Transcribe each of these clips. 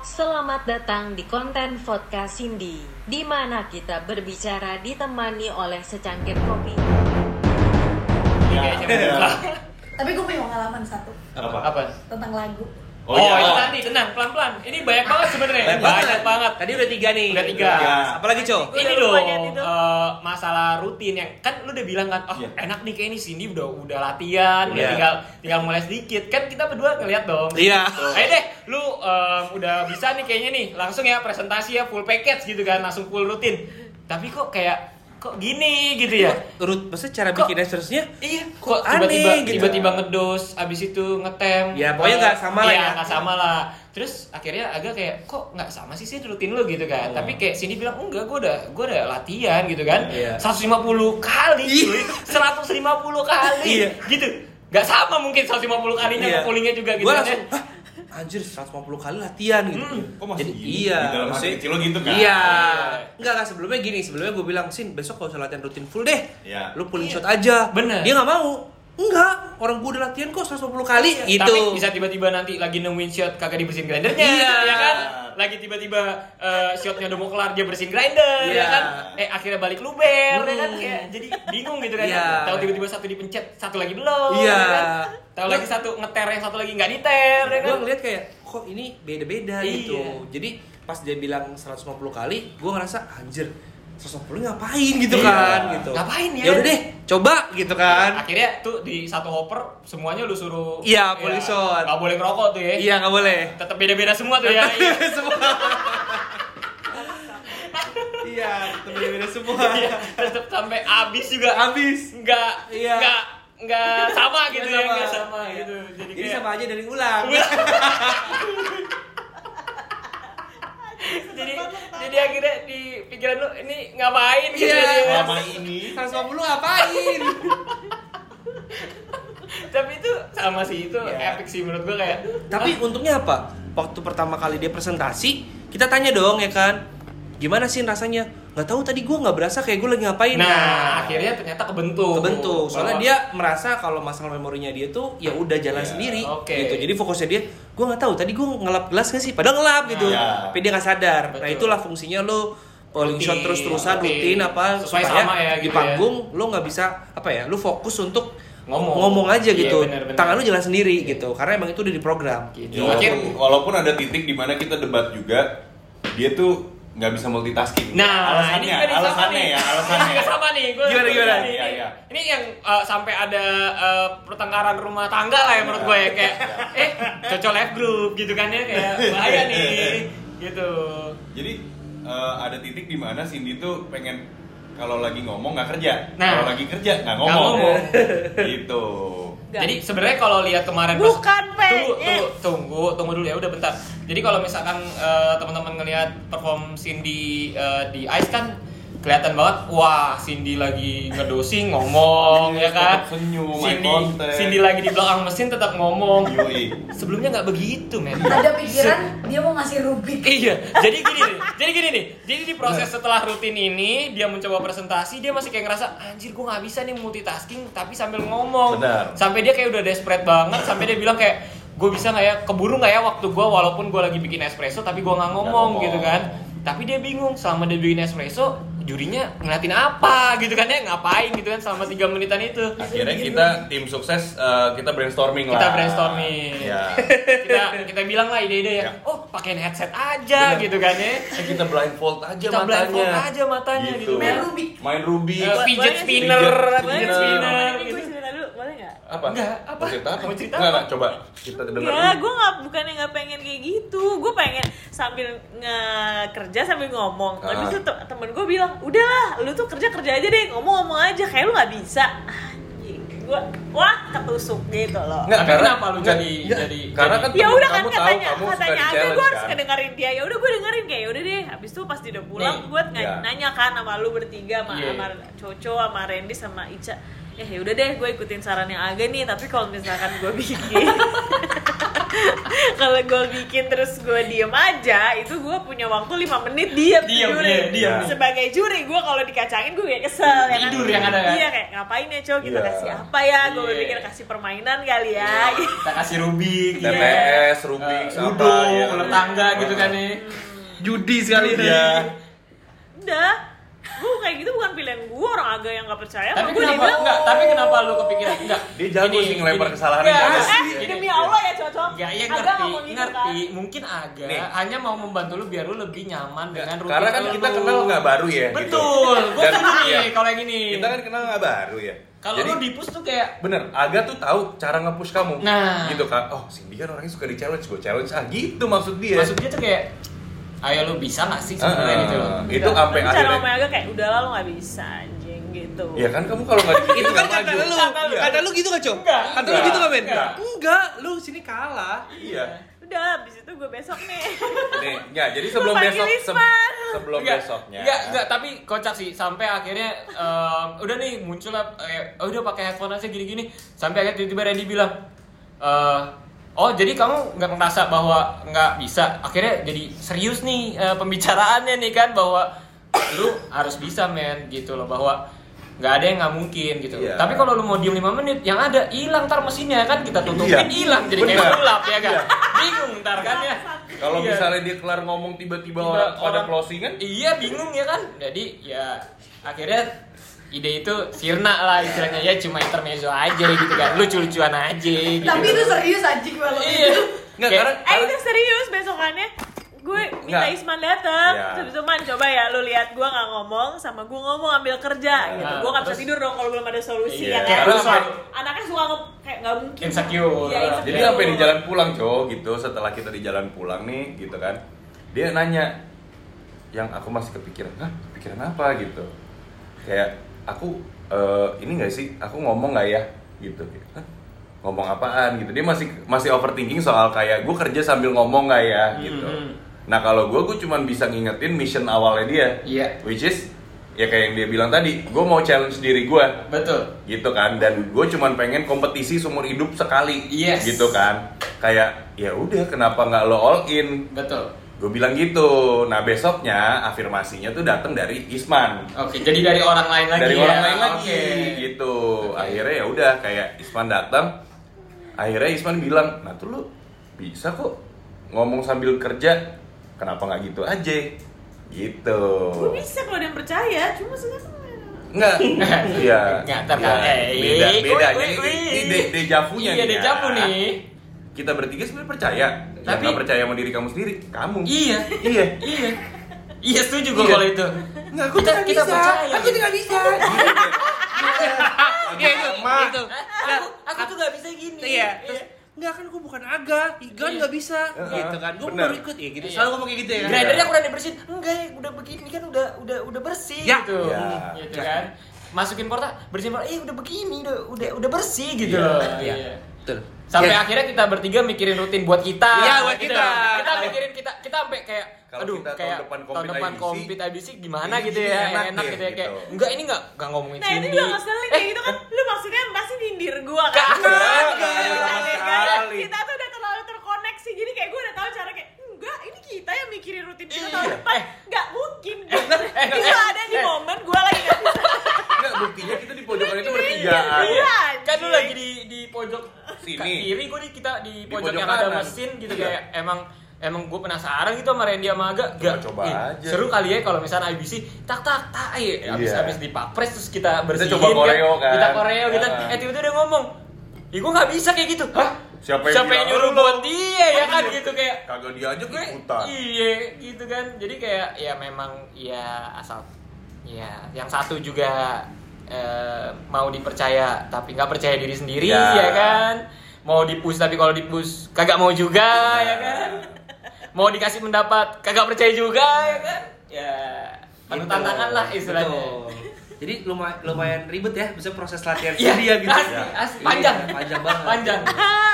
Selamat datang di konten podcast Cindy, di mana kita berbicara ditemani oleh secangkir kopi. Tapi gue punya pengalaman satu Apa? Apa? tentang lagu. Oh, iya. itu nanti tenang pelan-pelan. Ini banyak banget sebenarnya. Banyak Banyak banget. Tadi udah tiga nih. Udah tiga. Tiga. Apalagi Cok? Gua Ini dong eh, masalah rutin yang kan lu udah bilang kan, oh Iya. enak nih kayak ini Cindy udah udah latihan, udah Iya. tinggal tinggal mulai sedikit. Kan kita berdua ngeliat dong. Iya. Ayo deh, lu em, udah bisa nih kayaknya nih, langsung ya presentasi ya full package gitu kan, langsung full rutin. Tapi kok kayak kok gini gitu ya? Urut, maksudnya cara Kok- bikin seterusnya Iya, Kok kok tiba-tiba gitu? tiba-tiba ngedos, abis itu ngetem. Ya, pokoknya nggak sama lah iya, ya. nggak sama lah. Terus akhirnya agak kayak kok nggak sama sih sih rutin lu gitu kan. Oh. Tapi kayak sini bilang enggak, gue udah gue udah latihan gitu kan. Iya. 150 kali, cuy. 150 kali. Iya. Gitu. Nggak sama mungkin 150 kalinya Iya. sama poolingnya juga gitu kan. langsung, ya. Anjir 150 kali latihan gitu. Hmm. Kok masih Jadi, gini? iya. Di dalam hati kecil lo gitu kan? Iya. Iya. Enggak, enggak sebelumnya gini, sebelumnya gue bilang, "Sin, besok kalau usah latihan rutin full deh. Iya. Lu pulling Iya. shot aja." Bener. Dia nggak mau. Enggak, orang gue udah latihan kok 150 kali gitu. Tapi bisa tiba-tiba nanti lagi nemuin shot kagak dibersihin grindernya, Iya. ya kan? Lagi tiba-tiba eh, shotnya udah mau kelar dia bersihin grinder, Iya. ya kan? Eh akhirnya balik luber, ya kan? Hmm. Kayak jadi bingung gitu kan? Iya. Tahu tiba-tiba satu dipencet, satu lagi belum, Iya. ya kan? Tahu lagi satu ngeter yang satu lagi nggak diter, ya gue kan? ngeliat kayak kok ini beda-beda Iya. gitu jadi pas dia bilang 150 kali gue ngerasa anjir 150 ngapain gitu Iya. kan gitu Ngapain ya? ya udah deh coba gitu kan Akhirnya tuh di satu hopper semuanya lu suruh Iya, ya, polling shot. Nggak boleh ngerokok tuh ya. iya nggak boleh Tetap beda-beda semua tuh ya. Iya. semua iya tetap beda-beda semua Iya, tetap sampai habis juga. habis Nggak, Iya. nggak, nggak sama gitu ya, nggak sama Iya. gitu. Jadi, jadi kayak- sama aja dari ulang jadi jadi akhirnya di pikiran lu ini ngapain gitu Iya. ya. Selama ini 150 ngapain tapi itu sama sih itu Iya. epic sih menurut gua kayak Tapi untungnya apa? Waktu pertama kali dia presentasi, kita tanya dong ya kan, gimana sih rasanya? Nggak tahu tadi gue nggak berasa kayak gue lagi ngapain. nah akhirnya ternyata kebentuk kebentuk. Soalnya Bahwa- dia merasa kalau masalah memorinya dia tuh ya udah jalan Iya, sendiri oke. gitu. Jadi fokusnya dia, gue nggak tahu tadi gue ngelap gelas nggak sih? Padahal ngelap gitu. Iya. Tapi dia nggak sadar. Nah Betul. itulah fungsinya lo polling shot Rutin, terus terusan rutin. rutin apa Sesuai supaya sama ya, di gitu ya. panggung lo nggak bisa apa ya? Lo fokus untuk Ngomong. aja Iya, gitu. bener, bener. Tangan lo jalan sendiri Iya. gitu. Karena emang itu udah diprogram. gitu. Ya, walaupun, walaupun ada titik di mana kita debat juga, dia tuh nggak bisa multitasking. Nah, alasannya, ini juga nih sama alasannya nih. ya, alasannya. Ini juga sama nih. Gua Gimana, gimana? Ini, Iya, iya. ini yang uh, sampai ada uh, pertengkaran rumah tangga lah ya menurut gue ya kayak eh cocok live group gitu kan ya kayak bahaya nih gitu. Jadi eh, ada titik di mana Cindy tuh pengen kalau lagi ngomong nggak kerja, Nah. kalau lagi kerja nggak Nggak ngomong. ngomong. gitu. Gak. Jadi sebenarnya kalau lihat kemarin Bukan, Pe. tunggu, tunggu, tunggu, tunggu dulu ya, udah bentar. Jadi kalau misalkan eh, teman-teman ngelihat perform Cindy eh, di Ice kan kelihatan banget, wah Cindy lagi ngedosing ngomong Iya, ya kan. senyum, Cindy. Cindy lagi di belakang mesin tetap ngomong. Sebelumnya nggak begitu, men. Ada pikiran dia mau ngasih Rubik. Iya, jadi gini nih, jadi gini nih, jadi di proses setelah rutin ini dia mencoba presentasi dia masih kayak ngerasa anjir gue nggak bisa nih multitasking tapi sambil ngomong, Benar. sampai dia kayak udah desperate banget, sampai dia bilang kayak gue bisa nggak ya keburu nggak ya waktu gue walaupun gue lagi bikin espresso tapi gue nggak ngomong ngomong. gitu kan, tapi dia bingung selama dia bikin espresso jurinya ngeliatin apa gitu kan ya ngapain gitu kan selama tiga menitan itu Akhirnya kita tim sukses eh, kita brainstorming lah. kita brainstorming Ya. kita kita bilang lah ide-ide ya Ya. oh pakein headset aja Benar. gitu kan ya Eh, kita blindfold aja kita matanya. blindfold aja matanya gitu, Main Rubik. Main Rubik. Eh, fidget Boleh spinner, Fidget fidget spinner. Apa? Enggak, apa? Mau cerita apa? Mau cerita Nggak, apa? nggak, coba kita dengar Ya, dulu. gue nggak bukannya nggak pengen kayak gitu. Gue pengen sambil nge- kerja sambil ngomong. Tapi Ah. tuh te- temen gue bilang, udahlah, lu tuh kerja kerja aja deh, ngomong-ngomong aja. Kayak lu nggak bisa. Anjing, gue wah ketusuk gitu loh. Nggak, Tapi kenapa lu jadi- nggak. jadi- karena jadi- kan ya udah kan kamu tahu katanya katanya challenge gue harus kan. kedengerin dia ya udah gue dengerin kayak ya udah deh habis itu pas dia udah pulang gue iya. nanya kan sama lu bertiga sama, Iya. sama Coco sama Randy sama Ica ya ya udah deh gue ikutin sarannya Aga nih tapi kalau misalkan gue bikin kalau gue bikin terus gue diem aja itu gue punya waktu 5 menit diem Diem, tidurin. iya, diem. sebagai juri gue kalau dikacangin gue kayak kesel ya kan? Tidur yang ada, kan? iya kayak ngapain ya cowok kita Iya. kasih apa ya gue Iya. pikir kasih permainan kali ya Kita kasih Rubik, Iya. TPS, Rubik, Eh, apa Ludo, ya. ular tangga gitu kan nih. Judi sekali Iya. udah gue kayak gitu bukan pilihan gue orang agak yang gak percaya Tapi gue kenapa bilang enggak? Tapi kenapa lu kepikiran enggak? Dia jago sih ngelempar kesalahan enggak, eh gini, demi gini. Allah ya cocok Enggak, ya Agak ngerti, ngomong gitu ngerti. kan. Mungkin agak Nih. hanya mau membantu lu biar lu lebih nyaman dengan rutin Karena kan lu. kita kenal nggak baru ya. gitu. Betul. Gua Dan- setuju nih iya. kalau yang ini. Kita kan kenal nggak baru ya. Kalau lu di push tuh kayak bener, Aga tuh tahu cara nge-push kamu. Nah. Gitu kan. Oh, Cindy kan orangnya suka di-challenge, gue challenge. Ah, gitu maksud dia. maksud dia tuh kayak ayo lu bisa gak sih sebenarnya Ah, gitu loh. Itu sampai tapi cara akhirnya ngomongnya agak kayak udah lah lo gak bisa anjing gitu Ya kan kamu kalau nggak digituin Itu kan kata lu, kata lu gitu gak, Cok? Enggak, Kata lu enggak, gitu gak, Men? enggak. Lu sini kalah. Iya. udah abis itu gue besok nih Nih, enggak, jadi sebelum Lu besok se- sebelum Enggak, besoknya. Enggak, enggak, tapi kocak sih sampai akhirnya em, udah nih muncul lah eh, oh, udah pakai headphone aja gini-gini sampai akhirnya tiba-tiba Randy bilang eh, oh jadi kamu nggak merasa bahwa nggak bisa akhirnya jadi serius nih eh, pembicaraannya nih kan bahwa lu harus bisa men gitu loh bahwa nggak ada yang nggak mungkin gitu Iya. tapi kalau lu mau diem 5 menit yang ada hilang ntar mesinnya kan kita tutupin Iya. hilang jadi kayak Benar. sulap ya kan Iya. bingung ntar kan ya Kalau Iya. misalnya dia kelar ngomong tiba-tiba Tiba orang pada orang- closingan, Iya bingung ya kan. Jadi ya akhirnya ide itu sirna lah istilahnya ya cuma intermezzo aja gitu kan. Lucu-lucuan aja gitu. Tapi itu serius anjing kalau Iya. Nggak, Kayak- karena- eh itu serius besokannya gue minta Nggak. Isman datang Iya. terus itu man coba ya lu lihat gue nggak ngomong sama gue ngomong ambil kerja gitu Nah, gue nggak bisa tidur dong kalau belum ada solusi Iya, ya kan Terus anaknya suka nge kayak nggak mungkin Insecure. Iya, insecure. jadi sampai di jalan pulang cowok gitu, setelah kita di jalan pulang nih gitu kan, dia nanya, yang aku masih kepikiran, hah kepikiran apa gitu, kayak aku eh, ini nggak sih, aku ngomong nggak ya gitu, Hah? ngomong apaan gitu, dia masih masih overthinking soal kayak gue kerja sambil ngomong nggak ya gitu. Mhm. Nah kalau gue, gue cuma bisa ngingetin mission awalnya dia, Iya. which is ya kayak yang dia bilang tadi, gue mau challenge diri gue, Betul. gitu kan dan gue cuman pengen kompetisi seumur hidup sekali Yes. gitu kan kayak ya udah kenapa nggak lo all in Betul. Gue bilang gitu nah besoknya afirmasinya tuh datang dari Isman Oke, jadi dari orang lain lagi dari ya. orang lain lagi Oke. gitu Oke. akhirnya ya udah kayak Isman datang akhirnya Isman bilang nah tuh lo bisa kok ngomong sambil kerja kenapa nggak gitu aja gitu gue bisa kalau dia percaya cuma sekarang Enggak, iya. Nggak, ntar Iya, eh, beda, wih, beda. wih, Ini, ini de- dejavunya Iya, nih. dejavu ya. nih. Kita bertiga sebenarnya percaya. Yang Tapi- nggak percaya sama diri kamu sendiri, kamu. Iya. Iya. Iya. Iya setuju gue Iya. kalau itu. Nggak, aku kita tidak kita bisa. percaya. Aku tidak bisa. Iya, itu, Ma. itu. Aku, aku tuh gak bisa gini. Iya, terus Enggak kan gue bukan aga, Igan nggak bisa Heeh, gitu kan. Gue baru ikut ya gitu. Iya. Selalu ngomong kayak gitu ya. Grindernya aku udah dibersihin. Enggak ya, udah begini kan udah udah udah bersih Ya. gitu. Ya. Gitu kan. Masukin porta, bersihin porta, eh udah begini, udah udah udah bersih gitu Iya. Iya. Iya. Betul. Sampai Ya. akhirnya kita bertiga mikirin rutin buat kita. Iya, buat gitu. kita. Kita mikirin kita kita sampai kayak Kalau aduh kita tahun kayak depan tahun depan IBC, compete IBC gimana ini gitu ya enak enak, deh, gitu ya kayak gitu. enggak ini enggak enggak ngomongin nah itu Cindy. juga ngeselin kayak gitu kan lu maksudnya pasti nyindir gue kan Iya, iya, sekali. kita tuh udah terlalu terkoneksi jadi kayak gue udah tahu cara kayak enggak ini kita yang mikirin rutin kita Iya. tahun depan Eh. nggak mungkin eh, itu eh, ada di momen gue lagi nggak bisa Enggak, buktinya kita di pojokan itu Iya, bertigaan. iya. kan lu lagi di di pojok Sini. ka- kiri gue di kita di Di pojok pojok yang ada mesin gitu Iya. kayak emang emang gue penasaran gitu sama Randy sama Aga gak Coba ih, aja. seru kali ya kalau misalnya IBC tak tak tak eh habis Iya. habis dipapres terus kita bersihin coba koreo kan. kita koreo kita Ah. eh tiba-tiba dia ngomong Ih gue gak bisa kayak gitu Hah? Siapa yang Siapa yang nyuruh buat dia ya kan gitu kayak Kagak diajak ikutan. iya gitu kan jadi kayak ya memang ya asal ya yang satu juga eh, mau dipercaya tapi nggak percaya diri sendiri Ya. ya, kan mau dipus tapi kalau dipus kagak mau juga Ya. ya kan mau dikasih pendapat kagak percaya juga ya kan ya penuh Gitu. tantangan lah istilahnya Betul. Jadi lumayan, lumayan ribet ya, bisa proses latihan Iya, dia gitu. asli, asli. Panjang. Iya, panjang banget. panjang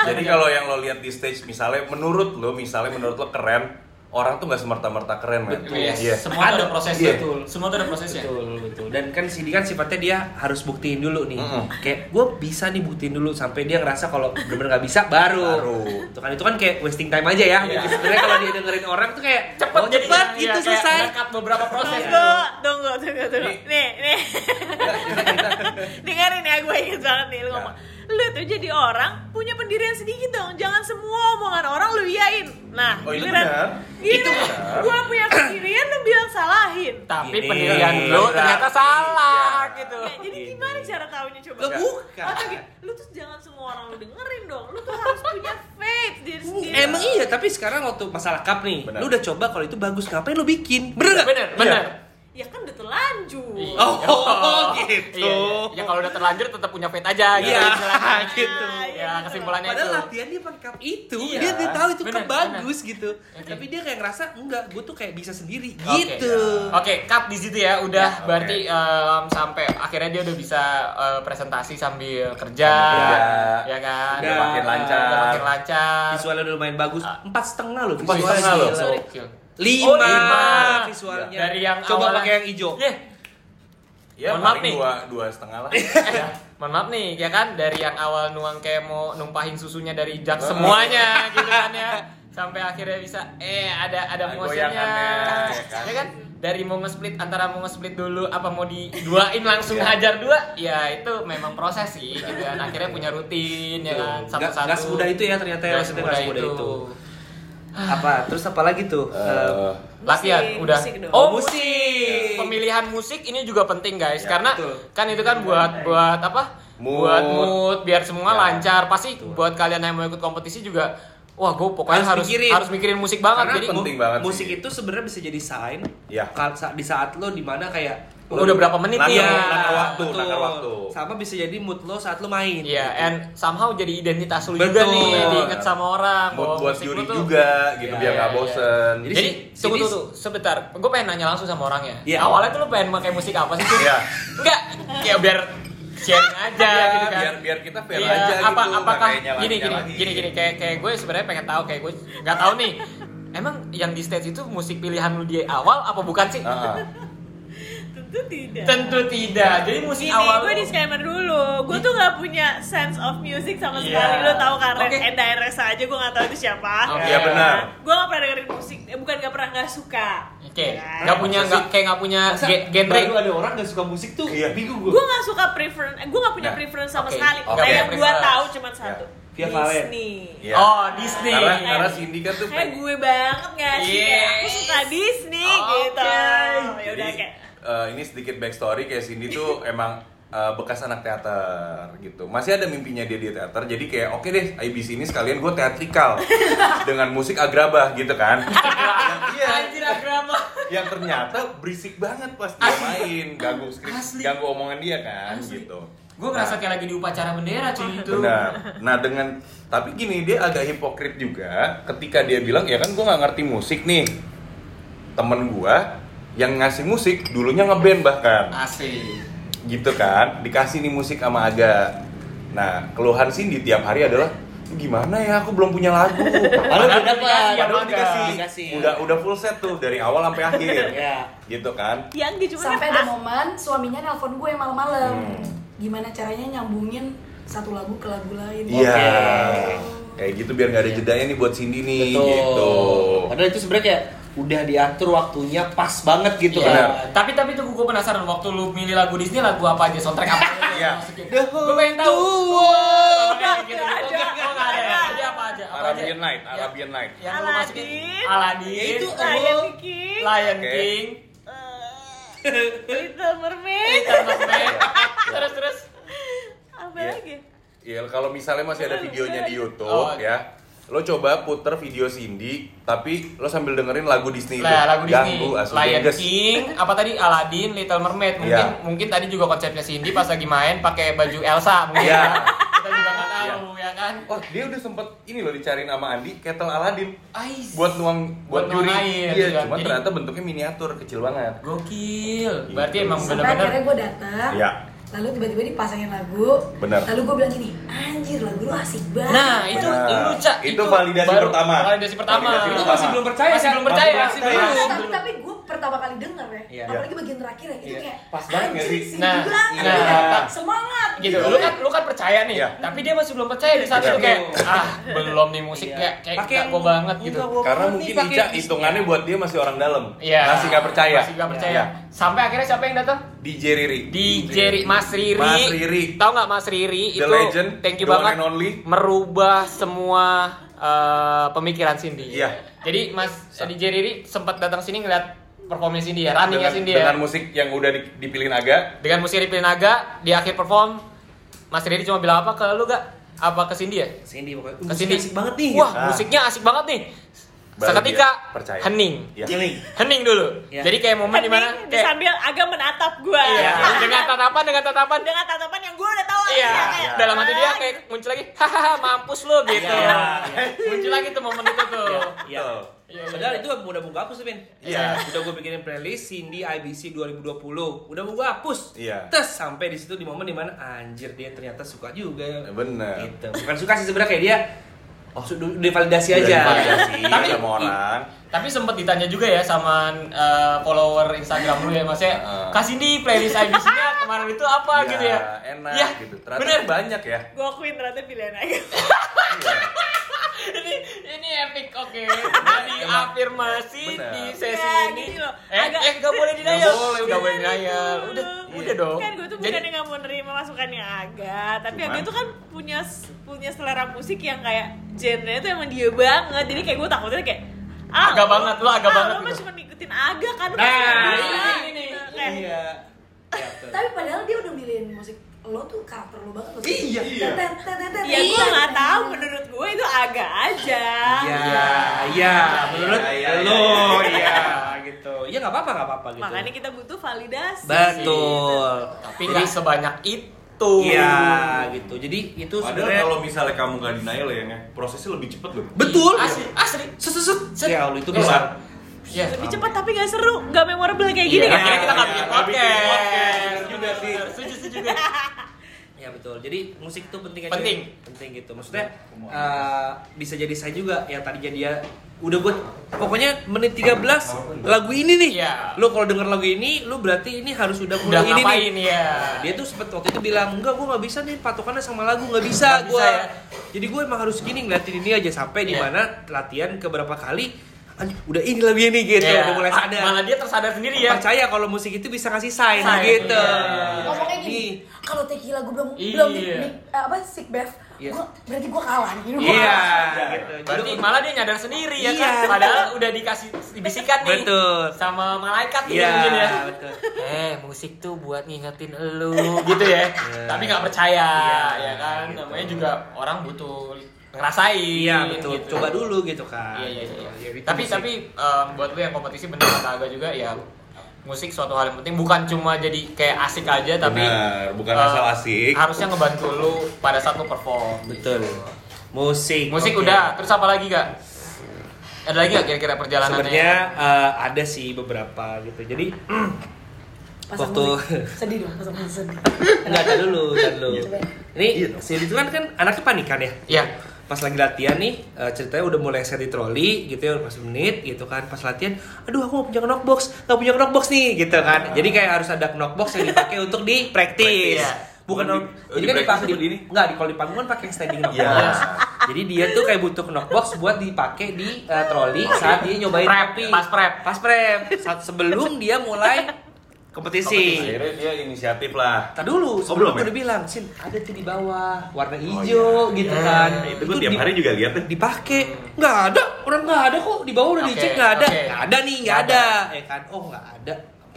Jadi kalau yang lo lihat di stage misalnya menurut lo misalnya menurut lo keren orang tuh nggak semerta-merta keren. Betul. Yes. Iya. Semua tuh ada prosesnya. Iya. Semua tuh ada prosesnya. Betul, betul. Dan kan Cindy kan sifatnya dia harus buktiin dulu nih. Mm-mm. Kayak gue bisa nih buktiin dulu sampai dia ngerasa kalau bener-bener nggak bisa baru. Baru. Itu kan itu kan kayak wasting time aja ya. Iya. Sebenarnya kalau dia dengerin orang tuh kayak Cepet oh, jadi cepet iya, itu kayak selesai. beberapa proses. Tunggu, tunggu, tunggu, tunggu. Nih. Nih, nih. Dengerin ya, gue inget banget nih lu Ya. ngomong. Lu tuh jadi orang punya pendirian sedikit dong. Jangan semua omongan orang lu iyain. Nah, Oh, itu benar. giliran Itu. Gua punya pendirian lu bilang salahin. Tapi Gini. pendirian lu ternyata salah iya. gitu. Ya, jadi gimana cara taunya coba? Bukan. Atau gini, lu tuh jangan semua orang lu dengerin dong. Lu tuh harus punya faith diri sendiri. Emang iya, tapi sekarang waktu masalah cup nih, Benar. lu udah coba kalau itu bagus, ngapain lu bikin? Bener nggak? Bener, bener. Ya kan udah terlanjur. Iya. Oh, gitu. Iya, iya. Ya kalau udah terlanjur tetap punya fate aja gitu. Iya, gitu. Ya kesimpulannya Padahal itu. latihan dia pakai cup itu, Iya. dia, dia tahu itu Bener, cup bagus gitu. Oke. Tapi dia kayak ngerasa enggak, gue tuh kayak bisa sendiri Oke. gitu. Oke, cut di situ ya. Udah Ya, oke. berarti em, sampai akhirnya dia udah bisa eh, presentasi sambil kerja, Sambil ya kan? Udah makin lancar. Udah makin lancar. Visualnya udah lumayan bagus. Ah. Empat setengah loh Empat setengah loh. Lima, Oh, lima. visualnya. Dari yang coba pakai yang hijau. Iya. Ya Mohon maaf nih. dua dua setengah lah. Ya, mohon maaf nih, ya kan dari yang awal nuang kayak mau numpahin susunya dari jak semuanya gitu kan ya. Sampai akhirnya bisa eh ada ada motionnya. goyangannya, ya kan? Ya kan? Dari mau nge-split antara mau nge-split dulu apa mau diduain langsung hajar dua, ya itu memang proses sih gitu kan. Akhirnya punya rutin ya kan satu-satu. nggak semudah itu ya ternyata ya, semudah semudah itu. Apa? Terus apa lagi tuh? Eh, latihan Musik, udah musik dong. oh Oh, musik musik. pemilihan musik ini juga penting guys Ya, karena betul. kan itu kan buat buat apa Mood. buat mood biar semua Ya, lancar pasti buat kalian yang mau ikut kompetisi juga wah gue pokoknya harus harus mikirin, musik banget Karena jadi penting banget sih. Musik itu sebenarnya bisa jadi sign. Iya. sa- Di saat lo di mana kayak Udah berapa menit nih Iya, nakar waktu, betul. nakar waktu. Sama bisa jadi mood lo saat lo main. Iya, gitu. and somehow jadi identitas lu Betul. juga nih, diinget sama orang. mood buat juri tuh- juga gitu Iya, biar nggak iya, bosen. Jadi Jadi, tunggu tuh, sebentar. Gue pengen nanya langsung sama orangnya. Iya. Awalnya tuh lu pengen pakai musik apa sih? Iya. Enggak, ya biar sharing aja Iya, gitu kan. biar biar kita fair Iya, aja apa, gitu. apakah gini gini gini gini kayak kayak gue sebenarnya pengen tahu kayak gue nggak tahu nih. Emang yang di stage itu musik pilihan lu di awal apa bukan sih? Ah. Tentu tidak. Tentu tidak. Jadi musik Gini, awal gue disclaimer dulu. Gue tuh gak punya sense of music sama Iya. sekali. Lo tau kan, Red Oke. and aja gue gak tau itu siapa. Oke. Iya, benar. Gue gak pernah dengerin musik. Eh, bukan gak pernah gak suka. Oke, Ya. nggak punya nggak kayak nggak punya Masa genre. baru ada orang gak suka musik tuh Iya. bingung gue. Gue gak suka preference. Eh, gue gak punya Nah, preference sama oke. sekali. Oke. Nah, yang gue tahu cuma satu. Via Valen. Disney. Iya. Oh, Disney. Karena karena Cindy kan tuh Kayak gue banget gak sih? Yes. Kayak Aku suka Disney Oke. gitu. Ya udah kayak. Eh, ini sedikit backstory kayak Cindy tuh emang eh, bekas anak teater gitu. Masih ada mimpinya dia di teater. Jadi kayak oke deh, IBC ini sekalian gue teatrikal dengan musik agrabah gitu kan. Yang- Iya. Anjir agrama. Yang ternyata berisik banget pas dia main, ganggu skrip, Asli. ganggu omongan dia kan gitu. Gue ngerasa kayak lagi di upacara bendera cuy itu. Benar. Nah dengan tapi gini dia agak hipokrit juga ketika dia bilang ya kan gue nggak ngerti musik nih. Temen gue yang ngasih musik dulunya ngeband bahkan Asik. gitu kan dikasih nih musik sama Aga. Nah keluhan Cindy tiap hari adalah "Lu gimana ya aku belum punya lagu. Padahal udah dapat. dikasih, Padahal dikasih, Dikasih. udah udah full set tuh dari awal sampai akhir, Iya. gitu kan? Yang cuma sampai ada momen suaminya nelpon gue malam-malam Hmm. gimana caranya nyambungin satu lagu ke lagu lain Iya. Oke. Kayak gitu biar nggak ada jedanya nih buat Cindy nih, Betul. gitu. Padahal itu sebenarnya kayak udah diatur waktunya pas banget gitu Iya. Benar. kan. Tapi tapi tuh gue penasaran waktu lu milih lagu Disney lagu apa aja soundtrack apa aja? Iya. Gue pengen tahu. Wah, gitu. ada. Ada. Apa aja? Apa Arabian aja? Night, Ya. Arabian Night. Yang lu masukin Aladdin. Aladdin. Itu Lion. King. Lion. King. eh, Little Mermaid. Little Mermaid. Terus terus. Apa Iya. lagi? Ya kalau misalnya masih ada videonya di YouTube Oh. ya, lo coba puter video Cindy, tapi lo sambil dengerin lagu Disney itu. Lah, lagu Disney, Ganggu asli Lion. King, apa tadi Aladdin, Little Mermaid. Mungkin Iya. mungkin tadi juga konsepnya Cindy pas lagi main pakai baju Elsa mungkin. Iya. Kita juga nggak tahu ya kan. Oh dia udah sempet ini loh dicariin sama Andi kettle Aladdin Ais. buat nuang buat, Buat nuang juri. air, Iya, gitu kan. Jadi- ternyata bentuknya miniatur kecil banget. Gokil. Berarti Gitu. emang sampai bener-bener akhirnya gue datang Iya. Lalu tiba-tiba dipasangin lagu Benar. lalu gue bilang gini anjir lagu lu asik banget Nah, itu Nah, lu Cak, itu validasi pertama. Validasi pertama. Validasi Itu pertama. masih belum percaya Masih kan? belum percaya. Masih Belum. tapi tapi gue pertama kali denger ya Iya. apalagi bagian terakhir ya itu Iya. kayak Pas banget nggak sih? Nah, nah, kayak nah. semangat gitu lu kan lu kan percaya nih Iya. tapi dia masih belum percaya di saat Iya. itu kayak ah belum nih musik Iya. kayak kayak gak banget gitu Karena mungkin Ica hitungannya buat dia masih orang dalam. Iya. Masih gak percaya. masih gak percaya Iya. sampai akhirnya siapa yang datang DJ Riri. di Jerry Mas Riri Mas Riri. tahu nggak Mas Riri The itu legend, thank you banget merubah semua eh, pemikiran Cindy Iya. jadi Mas DJ Riri sempat datang sini ngeliat performnya Cindy ya runningnya Dengan, Cindy ya dengan musik yang udah di- dipilihin agak. dengan musik Ripli Naga di akhir perform Mas Riri cuma bilang apa ke lu gak? Apa ke Cindy ya? Cindy pokoknya. Ke Musiknya Cindy. asik banget nih. Wah, Ah. musiknya asik banget nih. Baru Seketika percaya. hening. Iya. Chilling. Hening dulu. Iya. Jadi kayak momen Hening, di mana dia kayak sambil agak menatap gue Iya, dengan tatapan dengan tatapan dengan tatapan yang gue udah tahu Iya, kayak, dalam hati dia "Ah, kayak muncul lagi, hahaha mampus lu gitu. Iya. muncul lagi tuh momen itu tuh. Iya. Iya, iya. Padahal itu udah mau gue hapus tuh, Ben. Iya. Udah gue bikinin playlist Cindy IBC 2020. Udah mau gue hapus. Iya. Terus sampai di situ di momen di mana anjir dia ternyata suka juga. Bener. Gitu. Bukan suka sih sebenarnya kayak dia Oh, sudah udah validasi Udah aja. divalidasi Tapi- sama orang. Tapi sempet ditanya juga ya sama uh, follower Instagram lu ya maksudnya Heeh. kasih di playlist IBC-nya kemarin itu apa Iya, gitu ya. Enak Iya, gitu. Ternyata bener. banyak ya. gue akuin ternyata pilihan aja Iya. ini ini epic oke. Jadi afirmasi Bener. di sesi Ya, ini. gini loh. Eh, Agak- eh gak boleh denial. Nggak boleh, Nggak boleh denial. Udah, Iya. udah dong. kan gue tuh Jadi- bukannya nggak mau nerima masukannya Aga tapi Cuman- Aga tuh kan punya punya selera musik yang kayak genre itu emang dia banget jadi kayak gue takutnya kayak Aga lo- banget, lo aga ah, banget lo gitu. cuma ngikutin Aga kan Nah, nggak ini, ini. Nah, Iya. Ya, betul. tapi padahal dia udah milihin musik lo tuh karakter lo banget loh Iya, iya. Ya tet, gue nggak tahu menurut gue itu Aga aja Iya, iya, menurut Iya, iya, lo, iya. iya, gitu. Ya nggak apa-apa, nggak apa-apa gitu. makanya kita butuh validasi Betul. Tapi nggak sebanyak itu. Iya, gitu. Jadi itu sebenarnya kalau misalnya kamu nggak denial ya, Nge, prosesnya lebih cepet loh. betul. Asli, asli. Set, set, set. Ya Allah itu Kelar. bisa. Iya. lebih cepat tapi nggak seru nggak memorable kayak gini Iya, kan akhirnya kita nggak Iya, bikin podcast. podcast juga sih. Setuju, setuju. Ya betul. Jadi musik itu penting aja. Penting. Penting gitu. Maksudnya eh, bisa jadi saya juga yang tadinya dia udah gue pokoknya menit 13 lagu ini nih. Iya. Lu kalau denger lagu ini lu berarti ini harus udah Udah mulai ini nih. ngapain ya? Dia tuh sempet waktu itu bilang enggak gue nggak bisa nih patokannya sama lagu nggak bisa gue. ya. Jadi gue emang harus gini ngeliatin ini aja sampai di Iya. mana latihan ke beberapa kali anjing, udah ini lagu ini gitu Iya. udah mulai Ah, sadar. Malah dia tersadar sendiri ya. Percaya kalau musik itu bisa ngasih sign, Sign, gitu. iya. ngomongnya Nih. gini kalau tequila gue belum Iya. belum di, di- apa sick bev Iya. gua berarti gue kalah nih gua Iya, kalah. gitu. Berarti Jadi- malah dia nyadar sendiri ya Iya. kan. Padahal udah dikasih dibisikan nih. Betul. Sama malaikat Iya, mungkin ya. betul. Eh, musik tuh buat ngingetin elu gitu ya. Iya. Tapi nggak percaya Iya, ya kan. gitu. Namanya juga orang butuh ngerasain. Iya betul. gitu. Coba dulu gitu kan. Iya iya iya. Ya, itu tapi musik. tapi em, buat lu yang kompetisi bener kata Aga juga ya musik suatu hal yang penting bukan cuma jadi kayak asik aja tapi Benar, bukan eh, asal asik. harusnya ngebantu lu pada saat lu perform betul. Musik. musik oke. udah terus apa lagi kak ada lagi gak kira-kira perjalanannya Sebenarnya eh, ada sih beberapa gitu. Jadi pasang Waktu- musik sedih dong pasang musik sedih enggak ada dulu, dulu. Ini si itu kan kan anaknya panikan ya. Iya Pas lagi latihan nih, eh, ceritanya udah mulai set di troli gitu ya, pas menit gitu kan. Pas latihan, aduh aku mau punya knockbox, nggak punya knockbox nih gitu kan. Jadi kayak harus ada knockbox yang dipakai untuk di praktis. Iya. Bukan di- jadi di kan dipakai di, ini? Enggak, di kalau di panggung kan pakai standing knockbox. Iya. Jadi dia tuh kayak butuh knockbox buat dipakai di eh, troli saat dia nyobain Prep, pas prep. Pas prep. Saat sebelum dia mulai kompetisi. Akhirnya dia inisiatif lah. Tak dulu, Oh, sebelum ya? udah bilang, Sin, ada tuh di bawah, warna hijau gitu kan. Itu gue tiap hari juga lihat deh. dipakai. Nggak ada, orang nggak ada kok di bawah udah dicek nggak ada. Nggak ada nih, nggak Nggak ada. Ya kan, oh nggak ada.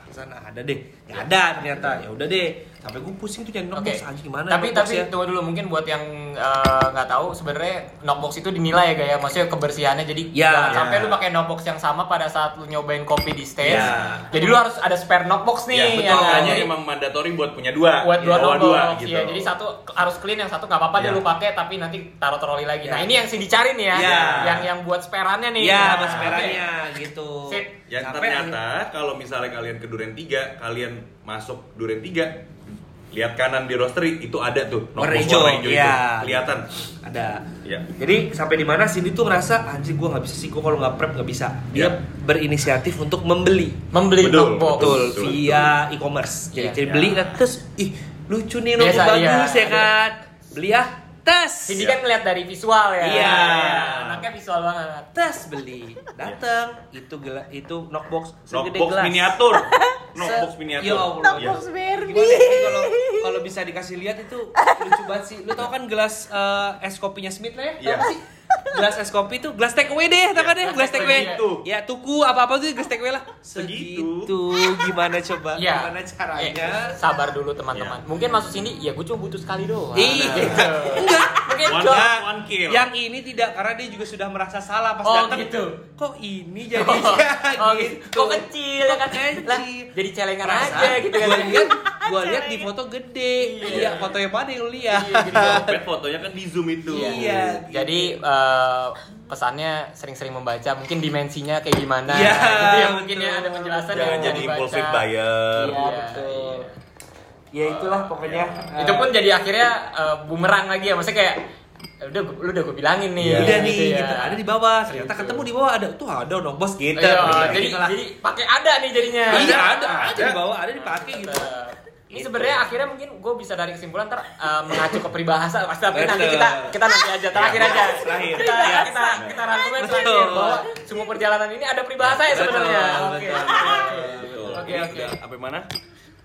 Sana ada deh, nggak ada ternyata. Ya udah deh. Sampai gue pusing tuh nyari Oke. knockbox anjing gimana. Tapi knockbox tapi ya? tunggu dulu mungkin buat yang eh, nggak tahu sebenarnya knockbox itu dinilai ya gaya maksudnya kebersihannya jadi Ya. jangan Ya. sampai lu pakai knockbox yang sama pada saat lu nyobain kopi di stage. Ya. Jadi lu harus ada spare knockbox nih Ya, ya betul. kan? Makanya Jadi emang mandatory buat punya dua. buat dua Bawa knockbox dua gitu. Iya, jadi satu harus clean yang satu nggak apa-apa dia Ya. lu pakai tapi nanti taruh troli lagi. Ya. Nah, ini yang sih dicari nih ya. Ya. Yang yang buat spareannya nih. Iya, Nah, mas oke. merahnya gitu. Sip. Yang ternyata kalau misalnya kalian ke Duren 3, kalian masuk Duren 3 lihat kanan di roastery itu ada tuh Warna hijau, hijau itu. iya. kelihatan ada ya jadi sampai di mana Cindy tuh ngerasa anjir gue nggak bisa sih gue kalau nggak prep nggak bisa dia Ya. berinisiatif untuk membeli Membeli Betul, knockbox. betul, betul, via e-commerce jadi Iya. jadi beli dan terus ih lucu nih Biasa, knockbox bagus iya. ya kan beli ya tes Cindy kan ngeliat dari visual ya. Iya. Anaknya visual banget. tes beli datang itu gela itu knockbox segede knockbox gelas miniatur knockbox miniatur ya Allah. Knockbox Iya. Gimana ya, kalau kalau bisa dikasih lihat itu lucu banget sih. Lu tau kan gelas eh, es kopinya Smith lah ya? Iya. sih? Gelas es kopi itu gelas take away deh, tau kan deh? Gelas take away. Ya tuku apa-apa tuh gelas take away lah. Segitu. Segitu. Gimana coba? Iya. Gimana caranya? Eh, sabar dulu teman-teman. Mungkin maksud Cindy, ya gue cuma butuh sekali doang. Iya. Nah, Enggak. Mungkin One one kill. Yang ini tidak karena dia juga sudah merasa salah pas Oh, datang. gitu. Kok ini jadinya Oh, gitu. Kok kecil ya kan? Kecil. Lah, jadi celengan Perasaan aja gitu kan. Gua lihat, di foto gede. Iya, foto yang mana yang lu lihat? Iya, gitu. Fotonya kan di zoom itu Iya. Jadi eh, pesannya sering-sering membaca, mungkin dimensinya kayak gimana. Iya, gitu ya mungkin betul. ya ada penjelasan jangan yang jadi impulsive buyer Iya, betul. iya. Ya itulah pokoknya. Itu eh, pun jadi akhirnya eh, bumerang lagi ya, maksudnya kayak "Ya udah lu udah gue bilangin nih. Iya. udah gitu nih ya. gitu. ada di bawah ternyata Gitu. ketemu di bawah ada tuh ada dong bos gitu Iya, Bener, jadi gitu jadi pakai ada nih jadinya. iya ada ada Ada. di bawah ada dipakai gitu Ini sebenarnya akhirnya mungkin gue bisa dari kesimpulan ter eh, mengacu ke peribahasa pasti tapi nanti kita kita nanti aja terakhir aja Terakhir. kita kita kita rangkumin Betul. terakhir bahwa semua perjalanan ini ada peribahasa ya sebenarnya oke. Oke, oke. Sampai mana?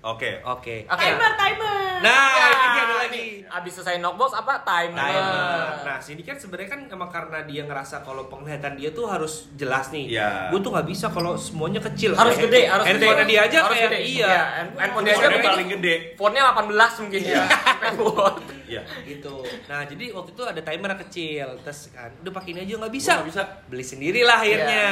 Oke. oke oke Timer, timer. nah Ya, ini dia ada lagi abis selesai knockbox apa timer Timer. Nah, sini kan sebenarnya kan emang karena dia ngerasa kalau penglihatan dia tuh harus jelas nih. Iya. Gue tuh nggak bisa kalau semuanya kecil. harus Kayak gede harus gede handphone dia aja harus kayak gede. iya. hand- handphone dia aja paling gede. fontnya 18 mungkin ya Iya. gitu. Nah, jadi waktu itu ada timer kecil. Terus kan, udah pakai ini aja nggak bisa. Nggak bisa. Beli sendirilah akhirnya.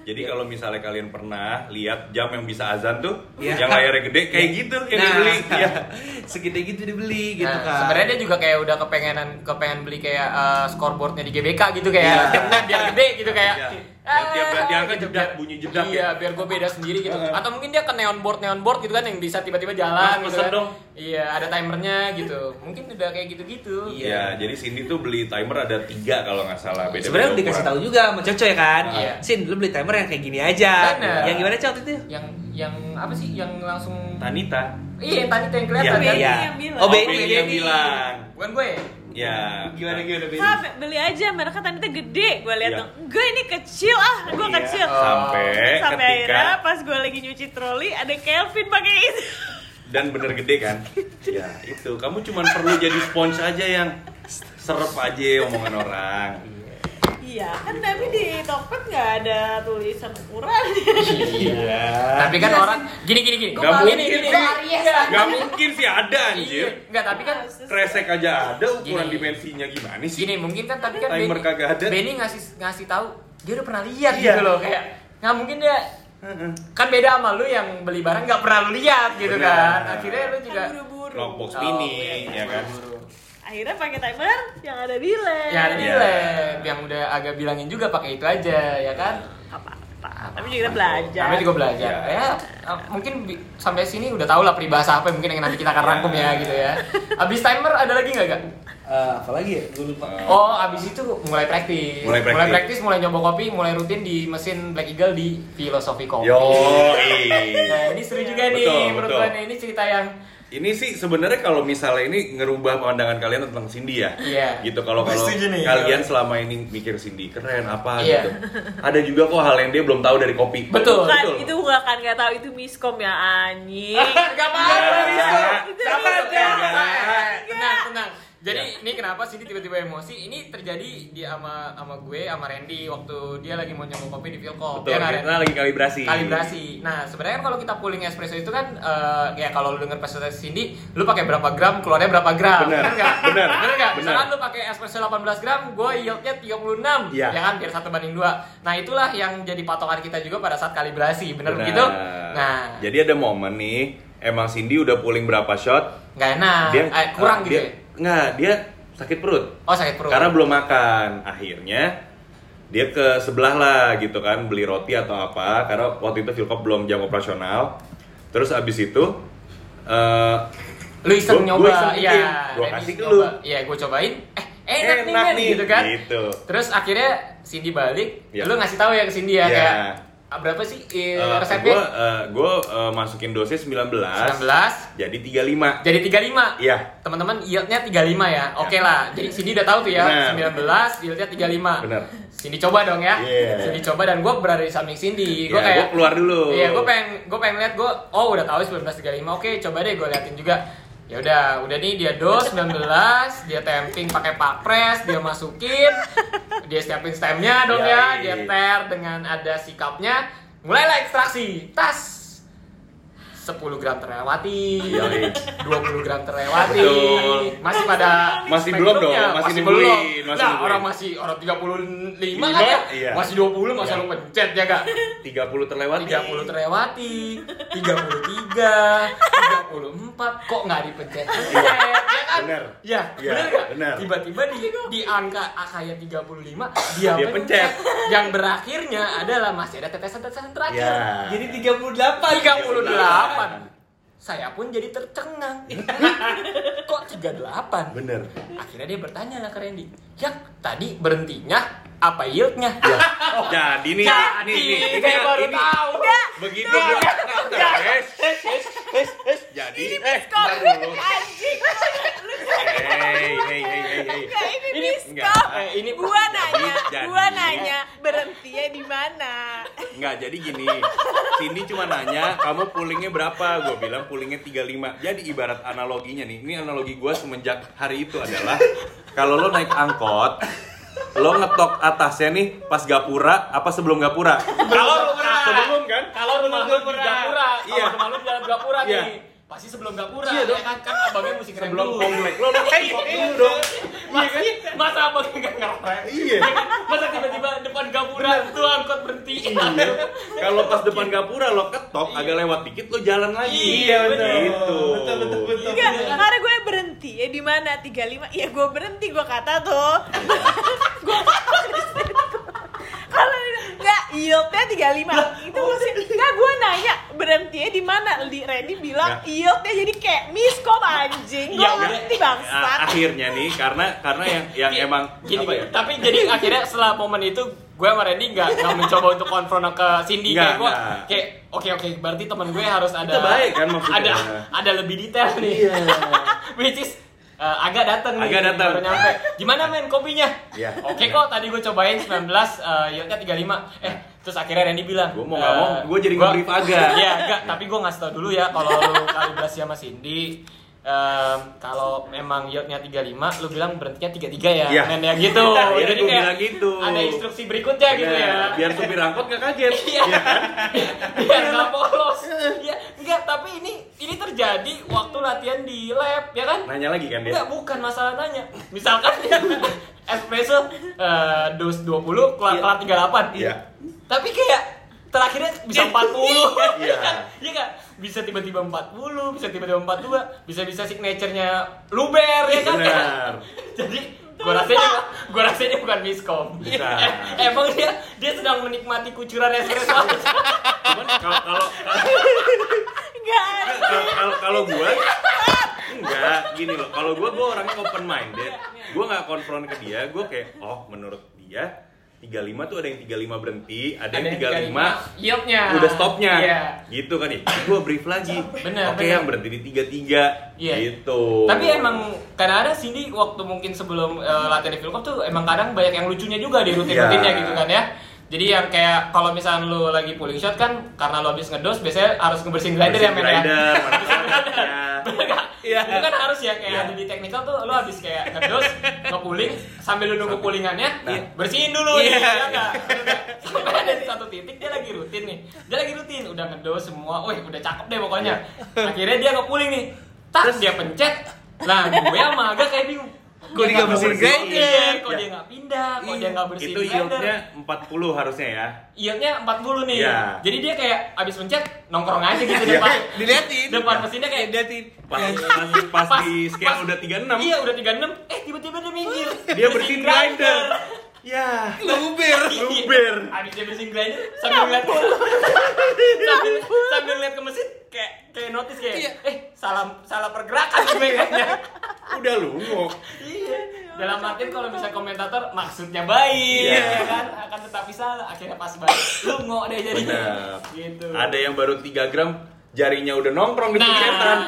Jadi kalau misalnya kalian pernah lihat jam yang bisa azan tuh, Iya. yang layarnya gede kayak gitu yang Nah, dibeli. Iya. segede gitu dibeli gitu Nah, kan. Sebenarnya dia juga kayak udah kepengenan kepengen beli kayak eh, scoreboardnya di GBK gitu kayak jamnya biar gede gitu kayak. Iya. Yang tiap "Ah," diangkat gitu, jedak, biar- bunyi jedak Iya, ya. biar gue beda sendiri gitu. Atau mungkin dia ke neon board neon board gitu kan yang bisa tiba-tiba jalan Mas, gitu kan. dong. Iya, ada timernya gitu. Mungkin udah kayak gitu-gitu. Iya, jadi Cindy tuh beli timer ada tiga kalau nggak salah. Beda Sebenarnya udah dikasih tahu juga sama Coco ya kan. Iya. Sin, lu beli timer yang kayak gini aja. Bener. Yang gimana Cok itu? Yang yang apa sih yang langsung Tanita. Iya, yang tuh yang kelihatan Iya, kan. Bilang. Oh, Oh, Benny, yang bilang. Bukan gue. Ya. Gimana gimana Benny? Ah, beli aja, mereka tadi tuh gede. Gue lihat Iya. dong, enggak ini kecil ah, gue Iya. kecil. Sampai Sampai ketika akhirnya pas gue lagi nyuci troli ada Kelvin pakai itu. dan bener gede kan? ya itu. Kamu cuma perlu jadi sponge aja yang serep aja omongan orang. Iya, kan tapi di Tokped nggak ada tulisan ukuran. Iya. Tapi kan orang gini gini gini. Gak mungkin. gini, gini. Enggak. Gak mungkin sih ada Iya, anjir. enggak tapi kan Kresek aja ada ukuran Gini. dimensinya gimana sih? Gini mungkin kan tapi kan Timer Benny, kagak ada. Benny ngasih ngasih tahu dia udah pernah lihat Iya. gitu loh kayak nggak mungkin dia kan beda sama lu yang beli barang nggak pernah lu lihat gitu Benar. kan akhirnya lu juga Kan buru-buru. Knockbox Oh, mini, iya, ya kan? buru-buru. Akhirnya pakai timer yang ada di lab. ya ada di Iya. lab yang udah agak bilangin juga pakai itu aja ya kan Apa-apa. Tapi juga kita belajar. Namanya juga belajar. Ya, eh, mungkin bi- sampai sini udah tau lah peribahasa apa mungkin yang nanti kita akan rangkum ya gitu ya. Abis timer ada lagi nggak gak? Eh, apa lagi ya? Gue lupa. Oh, abis itu mulai praktis. Mulai praktis. mulai praktis, mulai nyoba kopi, mulai rutin di mesin Black Eagle di Filosofi Kopi. Yo, Nah, ini seru juga nih Betul, menurut betul. gue. Ini cerita yang Ini sih sebenarnya kalau misalnya ini ngerubah pandangan kalian tentang Cindy ya. Iya. Gitu kalau kalau kalian selama ini mikir Cindy keren apa Iya. gitu. Ada juga kok hal yang dia belum tahu dari kopi. Betul. Bukan, Betul. itu gak akan gak tahu itu miskom ya anjing. Gak apa-apa, Iya. Miskom. tenang, tenang, Jadi ini kenapa sih tiba-tiba emosi? Ini terjadi di sama sama gue sama Randy waktu dia lagi mau nyoba kopi di Philcop. Betul, ya kita lagi kalibrasi. kalibrasi. Nah, sebenarnya kan kalau kita pooling espresso itu kan eh, ya kalau lu denger presentasi Cindy, lu pakai berapa gram, keluarnya berapa gram. Bener, Bener nggak? bener, Bener nggak? bener. Misalkan lu pakai espresso 18 gram, gue yieldnya 36. Iya. Ya kan biar satu banding dua. Nah, itulah yang jadi patokan kita juga pada saat kalibrasi. Bener Benar. begitu? Nah, jadi ada momen nih, emang Cindy udah pulling berapa shot, nggak enak. dia eh, kurang ah, gitu dia, ya? Nggak, dia sakit perut. Oh, sakit perut. Karena belum makan. Akhirnya dia ke sebelah lah gitu kan beli roti atau apa karena waktu itu Philcop belum jam operasional. Terus abis itu eh lu iseng Gua- nyoba gua iseng iya bikin. Gua kasih ke lu. iya gue cobain eh enak, nih Enak men nih, gitu kan gitu. terus akhirnya Cindy balik Iya. lu ngasih tahu ya ke Cindy ya Iya. kayak "Ah, berapa sih? Eh, Eh, resepnya? gua eh, gua eh, masukin dosis 19, 19 jadi 35. jadi 35 Iya. teman-teman yieldnya 35 ya? Oke lah. Jadi Cindy udah tahu tuh ya Benar. 19 yieldnya 35 Bener. Cindy coba dong ya. Iya. Cindy coba dan gue berada di samping Cindy. Gue Ya, kayak gua keluar dulu. iya gue pengen gue pengen lihat gue oh udah tahu 1935 oke coba deh gue liatin juga ya udah udah nih dia dos 19 dia tamping pakai papres dia masukin dia siapin stemnya dong ya Yoi. dia ter dengan ada sikapnya mulailah ekstraksi tas 10 gram terlewati, Yoi. 20 gram terlewati, Betul. masih pada Masih belum dong, spektrumnya, masih belum. nungguin, masih Nah, nungguin. orang masih orang 35 Lima, kan ya? iya. Masih 20 masa Iya. lu pencet ya gak? 30 terlewati. 30 terlewati, 33, 34, kok nggak dipencet? Pencet, ya kan? Bener. Ya, Iya, bener nggak? bener. Tiba-tiba di, di angka kayak 35, dia, Dia pencet. Yang berakhirnya adalah masih ada tetesan-tetesan terakhir. Ya. Jadi 38. 38. Saya pun jadi tercengang. Kok 38? Bener. Akhirnya dia bertanya lah ke Randy. Ya, tadi berhentinya apa yieldnya? Ya. Jadi nih, Jadi, nih, ini, saya baru ini. tahu. Begitu gua tes, tes, tes, tes. Jadi, eh, bentar dulu. Anjing. Hey, hey, hey, hey, hey. Ini, Ini- miskom. eh, ini- gua nanya, Jadi- gua nanya berhentinya di mana? Enggak, jadi gini. Cindy cuma nanya, kamu pullingnya berapa? Gue bilang pullingnya 35. Jadi ibarat analoginya nih, ini analogi gue semenjak hari itu adalah kalau lo naik angkot, lo ngetok atasnya nih pas gapura apa sebelum gapura? Kalau Sebelum kan? Kalau rumah lu di Gapura, Iya. kalau rumah lu di jalan Gapura Iya. nih. Pasti sebelum Gapura, Iya ya dong. kan? Kan abangnya mesti keren Sebelum dulu. komplek lo lo ngetok dulu dong. Masa, masa abangnya nggak ngerem? Iya. Masa tiba-tiba depan Gapura tuh angkot berhenti? Iya. Kalau pas depan gapura lo ketok, agak lewat dikit lo jalan lagi. Iya, betul. Gitu. Betul, betul, betul. Enggak, karena gue berhenti ya di mana 35. Iya, gue berhenti gue kata tuh. gue kalau enggak yieldnya 35 itu mesti enggak gue nanya berhentinya di mana di Randy bilang Nggak. yieldnya jadi kayak miskom anjing gue Ya ngerti bangsat akhirnya nih karena karena yang yang emang gini, apa ya? Tapi jadi akhirnya setelah momen itu gue sama Randy nggak nggak mencoba untuk konfront ke Cindy Nggak, kayak gue kayak oke oke berarti teman gue harus ada Itu baik kan maksudnya. ada ada lebih detail nih Iya. which is uh, agak datang nih Agak datang. baru nyampe gimana men kopinya Iya. oke kok tadi gue cobain 19 uh, yieldnya 35 eh terus akhirnya Randy bilang Gua mau nggak mau, eh, gua jadi nge-brief agak. iya enggak tapi gue ngasih tau dulu ya kalau lu kalibrasi sama Cindy em, kalau memang yieldnya 35 lu bilang berhentinya 33 ya Iya. men ya gitu Iya, jadi kayak bilang gitu. ada instruksi berikutnya gitu ya Bener. Biar supir angkot gak kaget. Iya. Biar nggak polos. Ya, enggak, tapi ini ini terjadi waktu latihan di lab, ya kan? Nanya lagi kan dia? Enggak, bukan masalah nanya. Misalkan ya, espresso eh, dos 20 kelar Iya. kelar 38. Iya. Tapi kayak terakhirnya bisa 40. Iya. kan? Iya kan? Bisa tiba-tiba 40, bisa tiba-tiba 42, bisa-bisa signature-nya luber ya kan? Benar. Jadi gua rasanya gua rasanya bukan miskom. Eh, emang dia dia sedang menikmati kucuran espresso. Cuman kalau kalau enggak kalau- kalau kalau gua enggak gini loh. Kalau gua gua orangnya open minded. Gua nggak konfront ke dia. Gua kayak oh menurut dia 35 tuh ada yang 35 berhenti, ada, yang 35 yieldnya. udah stopnya Iya. gitu kan ya gue brief lagi Bener, oke bener. yang berhenti di 33 Iya. gitu Tapi emang kadang-kadang Cindy waktu mungkin sebelum eh, latihan di Philcop tuh emang kadang banyak yang lucunya juga di rutin-rutinnya Iya. gitu kan ya. Jadi yang kayak kalau misalnya lu lagi pulling shot kan karena lu habis ngedos biasanya harus ngebersihin grinder ya men ya. Bener nggak? Iya. Itu kan harus ya kayak Iya. ada di technical tuh lu habis kayak ngedos, nge-pulling sambil lu nunggu pullingannya, Nah. bersihin dulu Iya. ya nggak? Bener nggak? Sampai ada di satu titik dia lagi rutin nih. Dia lagi rutin, udah ngedos semua. Wih, udah cakep deh pokoknya. Akhirnya dia nge-pulling nih. Tak dia pencet. Lah, gue sama agak kayak bingung. Kok dia nggak bersihin grinder? grinder? Kok dia nggak pindah? Kok dia nggak bersihin itu grinder? yieldnya 40 harusnya ya Yieldnya 40 nih. Iya. Jadi dia kayak abis pencet nongkrong aja gitu Iya. depan. Diliatin. Depan mesinnya kayak diliatin. pas pas, pas, di scale udah 36 Iya udah 36 Eh tiba-tiba dia minggir dia bersihin grinder ya Luber. luber habis dia bersihin grinder sambil ngeliat sambil sambil ngeliat ke mesin kayak kayak notice kayak Iya. eh salah salah pergerakan gue kayaknya Udah lungo. iya dalam artian kalau misalnya komentator maksudnya baik Iya. ya kan akan tetapi salah akhirnya pas balik lu ngok deh jadinya Benar. gitu Ada yang baru 3 gram jarinya udah nongkrong di nah pencetan.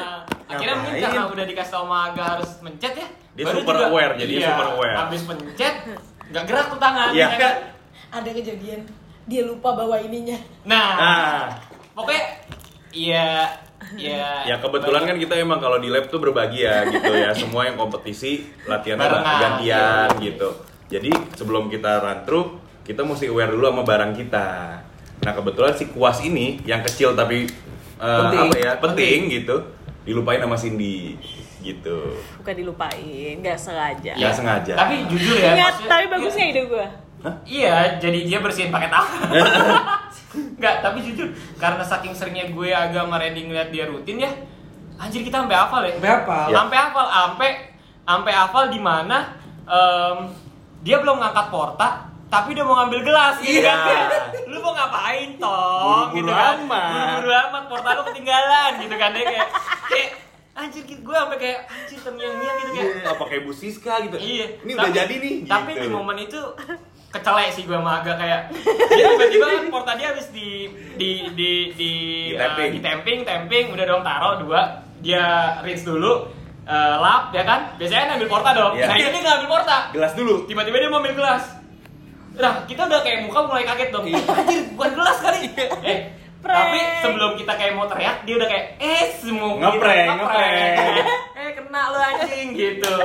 akhirnya mungkin karena udah dikasih tau sama Aga harus mencet ya Dia baru super aware, jadi iya, super aware. habis mencet nggak gerak tuh tangan Iya. ya kan? Ada kejadian dia lupa bawa ininya. nah, Nah, pokoknya iya iya ya kebetulan kan kita emang kalau di lab tuh berbagi ya gitu ya. Semua yang kompetisi latihannya Barengan. gantian gitu. Jadi sebelum kita run through, kita mesti aware dulu sama barang kita. Nah kebetulan si kuas ini yang kecil tapi eh, Penting. apa ya penting gitu, dilupain sama Cindy gitu. Bukan dilupain, nggak sengaja. Nggak sengaja. tapi jujur ya Ingat, maksudnya- tapi bagus nggak ide gue? Iya, jadi dia bersihin pakai tangan. Enggak, tapi jujur karena saking seringnya gue agak sama Randy ngeliat dia rutin ya. Anjir kita sampai hafal ya. Sampai hafal. Ya. Sampai hafal, sampai sampai hafal di mana em, dia belum ngangkat porta tapi udah mau ngambil gelas gitu Iya. kan. Lu mau ngapain, Tong? Buru-buru gitu kan. amat. Buru-buru amat, porta lu ketinggalan gitu kan dia kayak kayak anjir gitu gue sampai kayak anjir terngiang-ngiang gitu kayak Iya, apa kayak Bu Siska gitu. Iya. Ini udah Tapi- jadi nih. Tapi gitu. di momen itu kecelek sih gue sama agak kayak dia tiba-tiba kan porta dia habis di di di di Di uh, di tamping tamping udah dong taruh dua dia rinse dulu uh, lap ya kan biasanya ambil porta dong Iya. nah ini dia nggak ambil porta gelas dulu. tiba-tiba dia mau ambil gelas nah kita udah kayak muka mulai kaget dong Iya. anjir bukan gelas kali eh Prank. tapi sebelum kita kayak mau teriak dia udah kayak eh semua Ngeprank, ngeprank. kena lu anjing gitu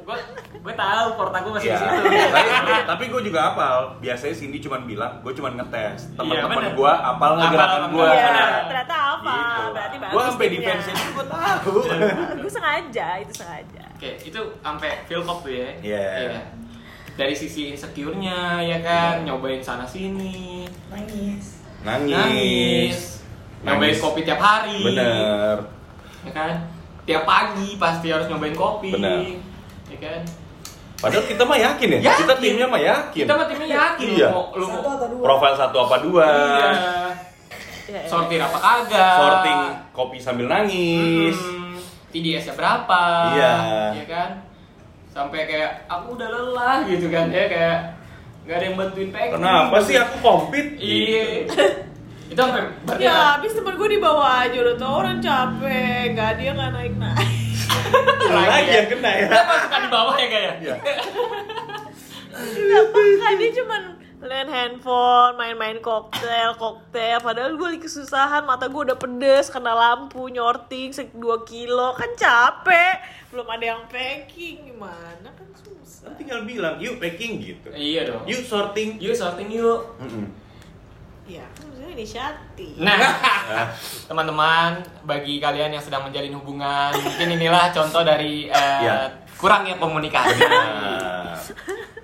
gue gue tahu porta gue masih Iya. di situ tapi, tapi gue juga apal. Biasanya Cindy cuma bilang, gue cuma ngetes. Iya, Teman-teman bener. gue apal nggak gerakan apal. gue. Iya, benar. ternyata apa? Berarti bagus. Gue sampai defense itu gue tahu. Gue sengaja, itu sengaja. Oke, itu sampai feel cop tuh ya. Iya. Dari sisi insecure-nya ya kan, nyobain sana sini, Nangis. Nangis. nangis, nyobain Nangis. kopi tiap hari. Bener. Ya kan? Tiap pagi pasti harus nyobain kopi. Benar. Ya kan? Padahal kita mah yakin ya. Yakin. Kita timnya mah yakin. Kita mah timnya yakin Iya. lu mau lu Satu mau atau dua? Profil satu apa dua. Iya. Ya, ya. Sortir apa kagak? Sorting kopi sambil nangis. Hmm, TDS-nya berapa? Iya. Iya kan? Sampai kayak aku udah lelah gitu kan ya kayak nggak ada yang bantuin packing. Kenapa sih aku kompet? Iya. itu sampai berarti Ya, habis temen gue dibawa aja udah tau orang capek, nggak dia nggak naik naik. Lagi yang kena ya. Dia pasukan di bawah ya kayak. Iya. Gak peka dia cuman main handphone, main-main koktel, koktel. Padahal gue lagi kesusahan, mata gue udah pedes, kena lampu, nyorting 2 kilo, kan capek. Belum ada yang packing, gimana kan susah. Kan tinggal bilang, yuk packing gitu. Iya dong. Yuk sorting. Yuk sorting yuk. Ya, kan maksudnya inisiatif. Nah, teman-teman, bagi kalian yang sedang menjalin hubungan, mungkin inilah contoh dari eh, Iya. kurangnya komunikasi. Nah,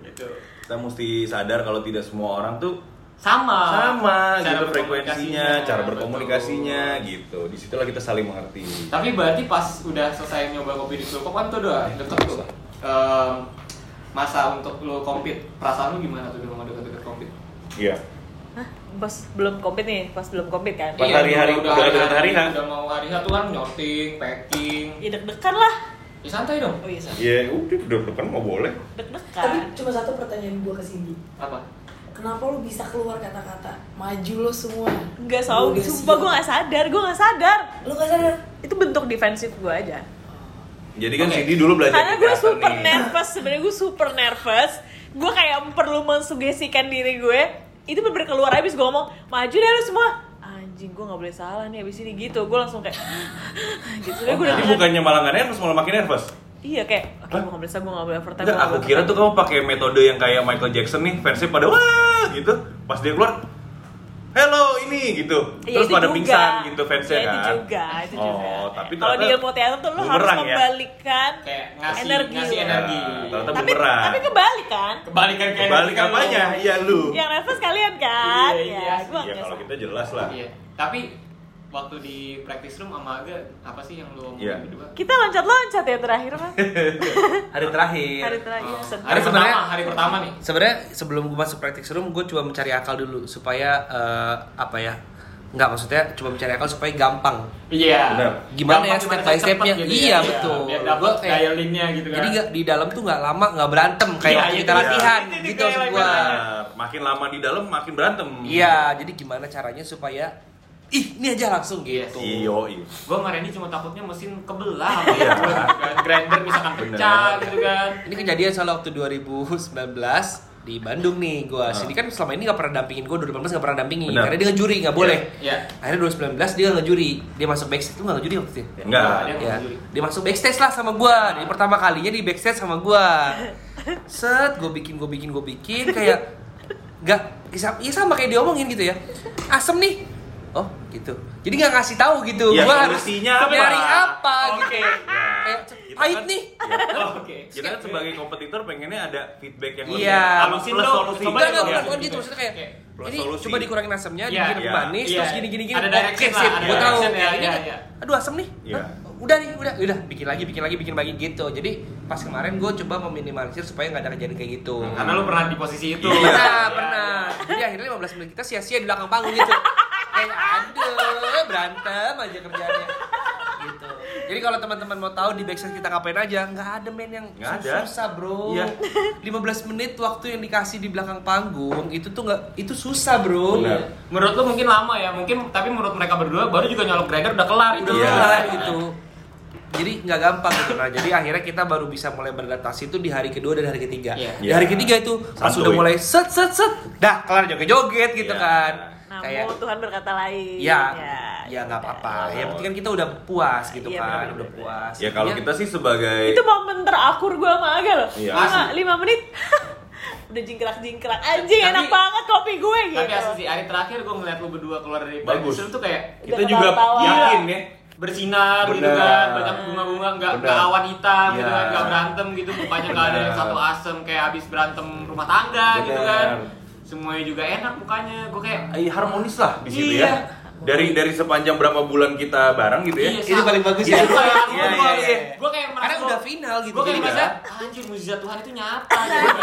gitu. kita mesti sadar kalau tidak semua orang tuh Sama. sama Cara gitu frekuensinya, cara betul. berkomunikasinya gitu. Di situlah kita saling mengerti. Tapi berarti pas udah selesai nyoba kopi di Sulkop kan tuh udah deket tuh. Masa untuk lo compete, perasaan lu gimana tuh dengan deket-deket compete? Iya. Pas belum kompet nih, pas belum kompet kan? Pas hari-hari, udah, udah dekat hari. Udah mau hari H tuh kan nyorting, packing. Ya deg-degan lah. Ya santai dong. Oh iya, sorry. Ya udah, udah depan mau boleh. Tapi deg-degan. cuma satu pertanyaan gua ke Cindy. Apa? Kenapa lu bisa keluar kata-kata maju lo semua? Enggak, udah sumpah gue gak sadar, gue gak sadar. Lu gak sadar? Itu bentuk defensif gue aja. Jadi kan. Cindy dulu belajar Karena gue super nih. nervous, sebenarnya gue super nervous. Gue kayak perlu mensugestikan diri gue. Itu bener keluar abis gue ngomong, maju deh lu semua. Anjing, gue gak boleh salah nih abis ini gitu. Gue langsung kayak, gitu deh gue udah Jadi bukannya malah nggak nervous, malah makin nervous. Iya kayak, oke gue gak boleh gue gak boleh overtime. Enggak, aku nggak kira tuh kamu pakai metode yang kayak Michael Jackson nih, fansnya pada wah gitu. Pas dia keluar, hello ini gitu. Iya, Terus pada juga. pingsan gitu fansnya Iya, kan. itu juga, itu oh, juga. tapi Kalau di ilmu teater tuh lo harus bumerang ya? Kayak ngasih energi. ngasih lo. energi. Nah, ternyata Tapi, bumerang. tapi kebalik kan? Kebalikan kayak Kebalik apanya? Iya lu. Yang nervous kalian kan? Iya, iya, Ya kalau kita jelas lah. Iya. Tapi waktu di practice room sama Aga apa sih yang lu omongin Iya. berdua? Kita loncat-loncat ya terakhir mas. Hari terakhir. Hari terakhir. Oh. sedih. Hari sebenarnya- pertama, hari pertama nih. Sebenarnya sebelum gue masuk practice room, gue coba mencari akal dulu supaya eh, apa ya? Nggak maksudnya coba mencari akal supaya gampang. Iya. Benar. Gimana ya Gampang step by stepnya? gitu Iya, ya. betul. Biar Gua dapat kayak- dialingnya gitu kan. Jadi nggak di dalam tuh nggak lama nggak berantem kayak Iya, waktu iya, kita iya. latihan Itu- itu gitu maksud gue. Nah, makin lama di dalam makin berantem. Iya, jadi gimana caranya supaya ih ini aja langsung Yes. gitu. Iyo, iyo. Gue kemarin ini cuma takutnya mesin kebelah sama ya, kan. grinder misalkan Bener. pecah gitu kan. Ini kejadian soal waktu 2019 di Bandung nih gua Ah. sini kan selama ini nggak pernah dampingin gua 2018 nggak pernah dampingin Benar. karena dia ngejuri nggak boleh Iya. akhirnya 2019 dia ngejuri dia masuk backstage tuh nggak ngejuri waktu itu ya? Enggak. Dia ya ngejuri. dia masuk backstage lah sama gua dari pertama kalinya di backstage sama gua set gue bikin gue bikin gue bikin kayak nggak ya sama kayak diomongin gitu ya asem nih oh gitu jadi nggak ngasih tahu gitu Ya, gua harus solusinya apa? nyari apa Oke. gitu kayak Kita pahit kan- nih Ya. Oke. Kita kan sebagai kompetitor pengennya ada feedback yang lebih Iya. halusin Plus dong. solusi. Coba Enggak, enggak, dong. bukan, Iya, bukan gitu. gitu. Maksudnya kayak. Plus ini solusi. coba dikurangin asamnya, Iya, dibikin lebih iya, manis, iya. terus gini-gini-gini. Ada Oke, direction lah, ada gue tahu. ya, Ini iya, kan, iya. aduh asem nih. Iya. Udah nih, udah, udah. Bikin lagi, bikin lagi, bikin lagi gitu. Jadi pas kemarin gue coba meminimalisir supaya nggak ada kejadian kayak gitu. Karena lu pernah di posisi itu. Iya. Pernah, Iya. pernah. Jadi akhirnya 15 menit kita sia-sia di belakang panggung gitu. Aduh, berantem aja kerjanya. Gitu. Jadi kalau teman-teman mau tahu di backstage kita ngapain aja, nggak ada men yang Nggak ada. susah bro. Iya. 15 menit waktu yang dikasih di belakang panggung itu tuh nggak itu susah bro. Menurut lu mungkin lama ya, mungkin tapi menurut mereka berdua baru juga nyolok grinder udah kelar itu. Udah Iya. kelar gitu. Jadi nggak gampang gitu nah. Jadi akhirnya kita baru bisa mulai beradaptasi itu di hari kedua dan hari ketiga. Iya. Di hari ketiga itu pas Santuy. udah mulai set set set, dah kelar joget-joget gitu Iya. kan. Namun Kayak Tuhan berkata lain. ya ya nggak apa-apa. Yang penting kan kita udah puas gitu Iya, kan, benar-benar. udah puas. Ya kalau Jadinya- kita sih sebagai Itu momen terakur gue sama Aga loh. Iya. Lima, lima menit. Udah jingkrak-jingkrak anjing Tapi- enak banget kopi gue gitu. Tapi asli sih hari terakhir gue ngeliat lu berdua keluar dari Bagus. tuh kayak kita juga yakin ya. bersinar gitu Benar. kan banyak bunga-bunga nggak nggak awan hitam gitu Iya. kan nggak berantem gitu mukanya nggak ada yang satu asem kayak habis berantem rumah tangga gitu Benar. kan semuanya juga enak mukanya gue kayak Eh, harmonis lah di situ Iya. ya. Dari dari sepanjang berapa bulan kita bareng gitu ya. Iya, Ini paling bagus ya. Iya, gue kayak, Iya, iya, iya. gue kayak merasa Karena udah final gitu. gue kayak merasa kan. anjir mujizat Tuhan itu nyata gitu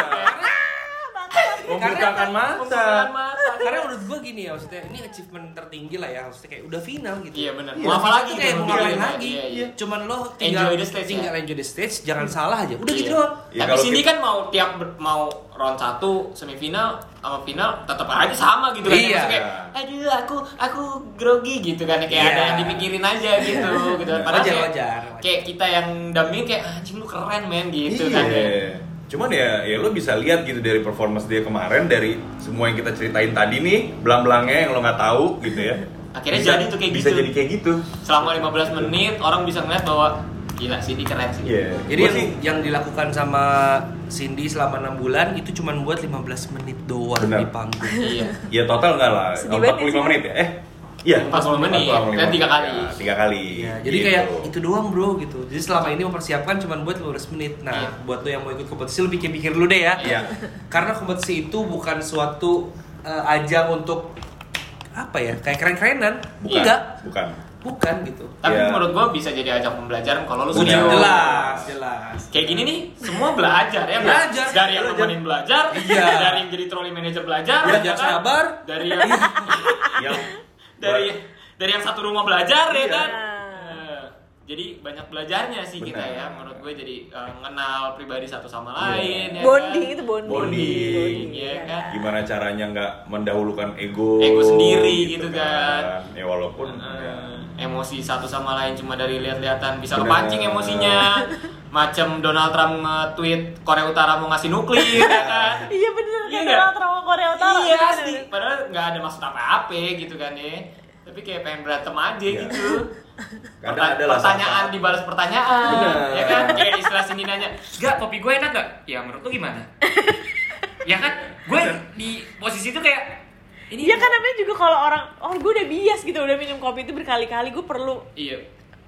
Membukakan mata. membukakan mata Karena menurut gua gini ya maksudnya ini achievement tertinggi lah ya maksudnya kayak udah final gitu. iya benar Iya. mau apa lagi Itu kayak mau ngapain iya, lagi? iya, iya. Cuman lo tinggal Enjoy the stage, tinggal ya? enjoy the stage, jangan salah aja. Udah gitu Iya. doang. Ya, Tapi sini kita- kan mau tiap ber- mau round 1 semifinal sama final tetap aja sama gitu kan. Iya. Maksudnya kayak aduh aku aku grogi gitu kan kayak Iya. ada yang dipikirin aja gitu gitu. Padahal Wajar, kayak, wajar, wajar. kayak kita yang dampingin kayak anjing lu keren men gitu kan. ya. Cuman ya, ya lo bisa lihat gitu dari performance dia kemarin dari semua yang kita ceritain tadi nih, belang-belangnya yang lo nggak tahu gitu ya. Akhirnya Bisa- jadi tuh kayak bisa gitu. jadi kayak gitu. Selama 15 menit orang bisa ngeliat bahwa gila sih dia keren sih. Iya. Jadi Gua yang, sih yang dilakukan sama Cindy selama 6 bulan itu cuma buat 15 menit doang Benar. di panggung. Iya. ya total enggak lah. Sedih 45 banget ya, menit ya? Eh, iya. 40 menit, 45. dan tiga kali. Ya, tiga kali. Ya, jadi Gitu. kayak itu doang bro gitu. Jadi selama ini mempersiapkan cuma buat 15 menit. Nah, Iya. buat lo yang mau ikut kompetisi lo pikir-pikir dulu deh ya. Iya. Karena kompetisi itu bukan suatu eh, ajang untuk apa ya? Kayak keren-kerenan. Bukan. Enggak. Bukan. Bukan gitu. Tapi Iya. menurut gua bisa jadi ajang pembelajaran kalau lu Udah. serius. Jelas, jelas. Kayak gini nih, semua belajar ya. Belajar, Dari yang belajar. nemenin belajar, Iya. dari yang jadi trolley manager belajar, Belajar ya kan? sabar. Dari yang Yang dari dari yang satu rumah belajar ya Iya. kan. Eh, Jadi banyak belajarnya sih kita Benar. ya. Menurut gue jadi eh, mengenal pribadi satu sama Iya. lain. ya Bonding kan? itu bonding. Bonding, iya kan? gimana caranya nggak mendahulukan ego Ego sendiri gitu kan. ya walaupun Eh, ya, emosi satu sama lain cuma dari lihat-lihatan bisa Benar. kepancing emosinya macam Donald Trump nge-tweet Korea Utara mau ngasih nuklir ya kan Iya bener Iya nggak? Donald Trump sama Korea Utara. iya Bener, asli bener. padahal nggak ada maksud apa-apa gitu kan ya tapi kayak pengen berantem aja Iya. gitu Kadang Perta- ada pertanyaan dibalas pertanyaan Benar. ya kan kayak istilah sini nanya gak kopi gue enak gak ya menurut lu gimana ya kan gue di posisi itu kayak ini Iya kan namanya juga kalau orang, oh gue udah bias gitu, udah minum kopi itu berkali-kali, gue perlu iya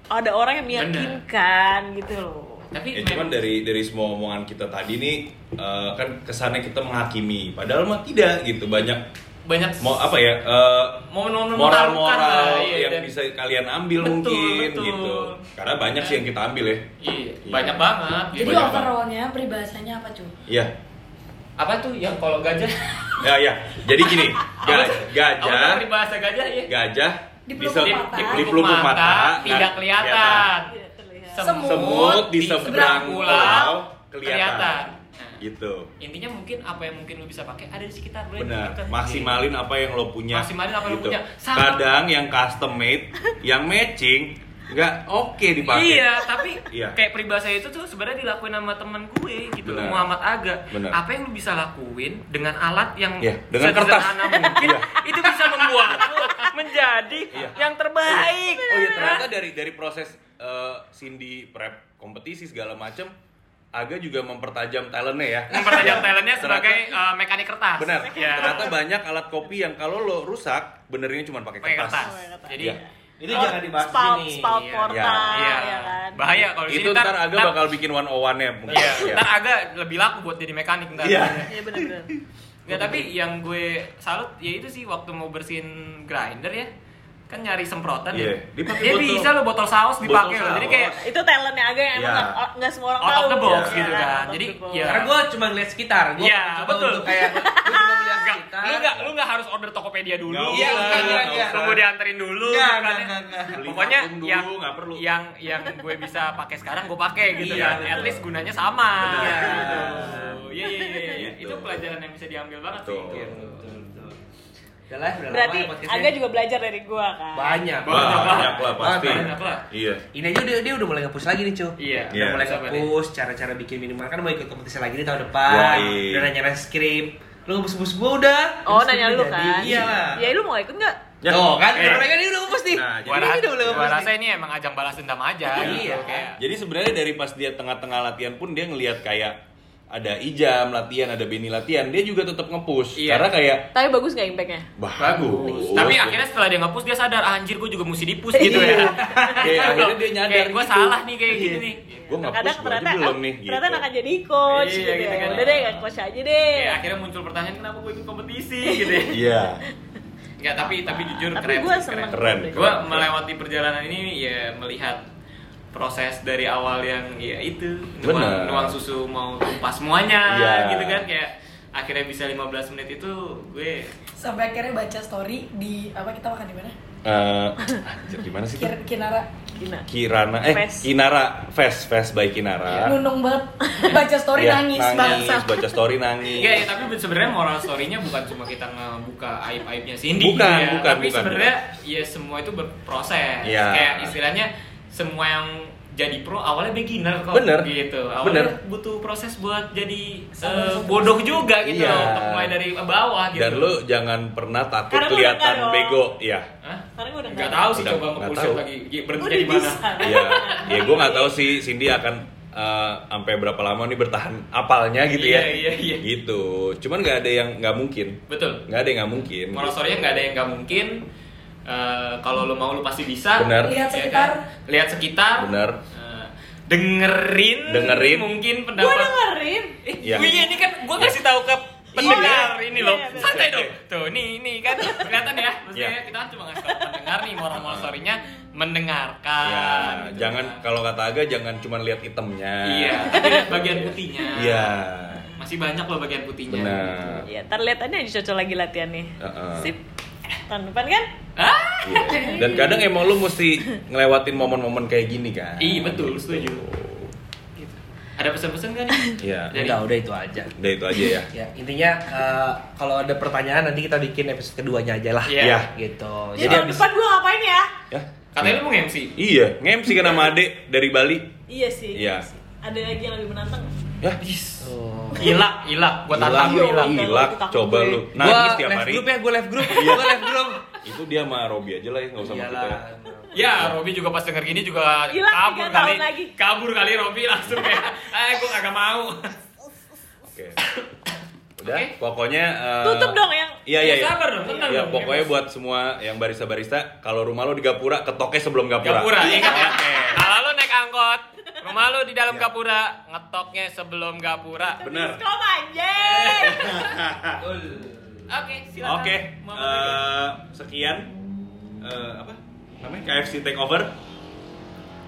ada orang yang Bener. meyakinkan gitu loh. Tapi Ya, cuman dari dari semua omongan kita tadi nih eh, kan kesannya kita menghakimi padahal mah tidak gitu banyak banyak mau apa ya eh, momen-momen moral-moral mengharukan lah, iya, yang dan- bisa kalian ambil Betul, mungkin betul. gitu karena banyak sih yang kita ambil ya Iya, banyak banget. Jadi Banyak banget. overallnya peribahasanya apa cuy? iya apa tuh yang kalau gajah? ya ya jadi gini gajah tuh bahasa gajah ya? gajah Di di, pelupuk mata. di Di pelupuk mata tidak kelihatan. Semut. semut di seberang pulau kelihatan. kelihatan Nah. gitu Intinya mungkin apa yang mungkin lu bisa pakai ada di sekitar lu. benar Gitu. maksimalin apa yang lo punya Maksimalin apa yang lo gitu. punya. Sama- kadang yang custom made yang matching nggak oke dipakai Iya, tapi Iya. kayak peribahasa itu tuh sebenarnya dilakuin sama temen gue gitu, Benar. Muhammad Aga. Benar. Apa yang lu bisa lakuin dengan alat yang Iya, dengan kertas. mungkin Iya. itu bisa membuat lu menjadi Iya. yang terbaik. Oh iya ternyata dari dari proses eh, Cindy prep kompetisi segala macem Aga juga mempertajam talentnya ya. Mempertajam Ya, talentnya ternyata- sebagai uh, mekanik kertas. benar. Ya. Ternyata banyak alat kopi yang kalau lo rusak benernya cuma pakai kertas. kertas. Jadi Iya. Itu jangan dibahas di Spout, sini. spout Iya. portal, Iya. ya kan. Bahaya kalau di Itu sini ntar Aga bakal bikin one on one nya mungkin. Iya, Ya. ntar agak lebih laku buat jadi mekanik ntar. Iya. Iya benar-benar. Nggak, tapi yang gue salut ya itu sih waktu mau bersihin grinder ya kan nyari semprotan Iya, ya. dipakai Dia botol- bisa lo botol saus dipakai loh. Jadi kayak Itu talentnya agak yang emang Iya. nggak nggak semua orang Out of tahu. the box Iya, gitu kan. out of Jadi, the box. ya. Karena gue cuma ngeliat sekitar, gue Iya, coba betul. untuk kayak gue cuma melihat Enggak, sekitar. lu enggak lu enggak harus order Tokopedia dulu. Nggak Iya, nggak usah. Tunggu dianterin dulu. Kan ya. Beli Pokoknya yang nggak perlu. yang yang gue bisa pakai sekarang gue pakai gitu Iya, kan. At least gunanya sama. Gitu. Iya iya iya iya. Gitu. Itu pelajaran yang bisa diambil banget sih. Udah Berarti lama ya juga belajar dari gua kan. banyak. Banyak. Banyak lah pasti. Banyak lah. Iya. Ini aja dia, dia udah mulai nge-push lagi nih, Cu. Iya. Udah Iya. mulai nge-push cara-cara bikin minimal kan mau ikut kompetisi lagi nih tahun depan. Udah nanya skrip. Lu nge-push gua udah. Oh, nanya lu jadi. kan. Iya lah. Ya lu mau ikut nggak? Ya. Oh, kan Eh. mereka ini udah nge-push nih. Nah, Gua Ini udah mulai gua nge-push rasa ini emang ajang balas dendam aja Iya. gitu kayak. Jadi sebenarnya dari pas dia tengah-tengah latihan pun dia ngelihat kayak ada Ijam latihan, ada Benny latihan, dia juga tetap nge-push. Iya. Karena kayak Tapi bagus nggak impactnya? bagus. Tapi akhirnya setelah dia nge-push dia sadar "Ah, anjir gue juga mesti di-push gitu ya. Kayak akhirnya dia nyadar Kayak gue gitu. salah nih kayak gini Iya. nih. gue nggak Kadang push, gue aja ternyata belum ah, nih. ternyata gitu. akan jadi coach Iya, gitu, gitu ya. kan. Udah deh, nggak coach aja deh. Kayak akhirnya muncul pertanyaan kenapa gue ikut kompetisi gitu ya. Iya, Enggak, tapi tapi jujur Tapi keren. gue seneng. Keren. Gue melewati perjalanan ini ya melihat proses dari awal yang ya itu nuang, Bener. nuang susu mau tumpah semuanya Iya. gitu kan kayak akhirnya bisa 15 menit itu gue Sampai akhirnya baca story di apa kita makan di mana? Eh, anjir gimana sih? Kir Kinara. Kirana, eh Fest. Kinara, Fest, Fest by Kinara. Nunung banget. Baca story Iya, nangis, nangis, bangsa. baca story nangis. Iya, ya, tapi sebenarnya moral story-nya bukan cuma kita ngebuka aib-aibnya Cindy Bukan, ya. bukan, tapi bukan, sebenarnya ya semua itu berproses. Iya. Kayak istilahnya semua yang jadi pro awalnya beginner kok Bener. gitu. Awalnya Bener. butuh proses buat jadi sabar. bodoh juga gitu Iya. loh, untuk mulai dari bawah gitu. Dan lu jangan pernah takut Karena kelihatan bego, ya. Hah? Karena gue udah Nggak tahu sih Udah, coba nggak nge-push lagi berhenti di mana. Iya, ya gue nggak tahu sih Cindy akan eh, sampai berapa lama nih bertahan apalnya gitu ya. Iya, iya, iya. Gitu. Cuman nggak ada yang nggak mungkin. Betul. Nggak ada yang nggak mungkin. Moral story-nya nggak ada yang nggak mungkin. Eh, kalau lo mau lo pasti bisa. Benar. Lihat Ya sekitar. kan? Lihat sekitar. Benar. Eh, dengerin. Dengerin. Mungkin Gue pendapat. dengerin. Eh, Iya. oh iya ini kan gue kasih tahu ke pendengar ini loh. Iya, iya, Santai iya. dong. Tuh, nih ini kan kelihatan ya. Maksudnya Iya. kita kan cuma ngasih tahu pendengar nih moral-moral story-nya mendengarkan. Ya, gitu jangan kan. kalau kata Aga jangan cuma lihat itemnya. Iya, tapi lihat bagian putihnya. Iya. Masih banyak loh bagian putihnya. Benar. Iya, ntar lihat aja cocok lagi latihan nih. Heeh. Sip. Tahun depan kan? Ah? Iya. Dan kadang emang lu mesti ngelewatin momen-momen kayak gini kan. Iya betul, setuju. Gitu. Ada pesan-pesan kan? Iya. Dari- Udah, udah itu aja. Udah itu aja ya. Ya, intinya eh, kalau ada pertanyaan nanti kita bikin episode keduanya aja lah. Iya. Iya. Gitu. Jadi Jadi tahun abis depan gue ngapain ya? Ya. Katanya lu mau MC? Iya, nge-MC kan sama Ade dari Bali. Iya sih. Iya. Ada lagi yang lebih menantang? Ya, Oh. Ilak, ilak. Gua tantang lu Ilak. ilak. Coba lu. Gua Nangis tiap live hari. group ya, gue live group. Iya. Gue live group. Itu dia sama Robi aja lah ya, nggak usah sama kita ya. Ya, Robi juga pas denger gini juga Ilak kabur kali. lagi. Kabur kali Robi langsung kayak, eh gua kagak mau. Oke. Udah, Oke. pokoknya eh, Tutup dong yang Iya, iya, iya. Sabar dong, tenang Ya, dong. pokoknya buat semua yang barista-barista, kalau rumah lo di Gapura, ketoknya sebelum Gapura. Gapura, ingat ya. Oke. Kalau lu naik angkot, rumah lu di dalam Iya. Gapura, ngetoknya sebelum Gapura. Bener. Anjing. Oke, silakan. Oke, eh, sekian eh, apa namanya KFC Takeover.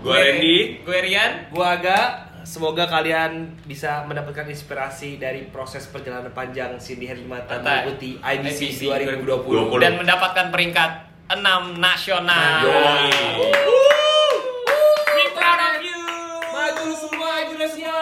Gue Randy. Gue Rian. Gua agak semoga kalian bisa mendapatkan inspirasi dari proses perjalanan panjang Cindy Herlimata mengikuti IBC, 2020. 2020 dan mendapatkan peringkat 6 nasional. Yoi. We proud of you. Maju semua Indonesia.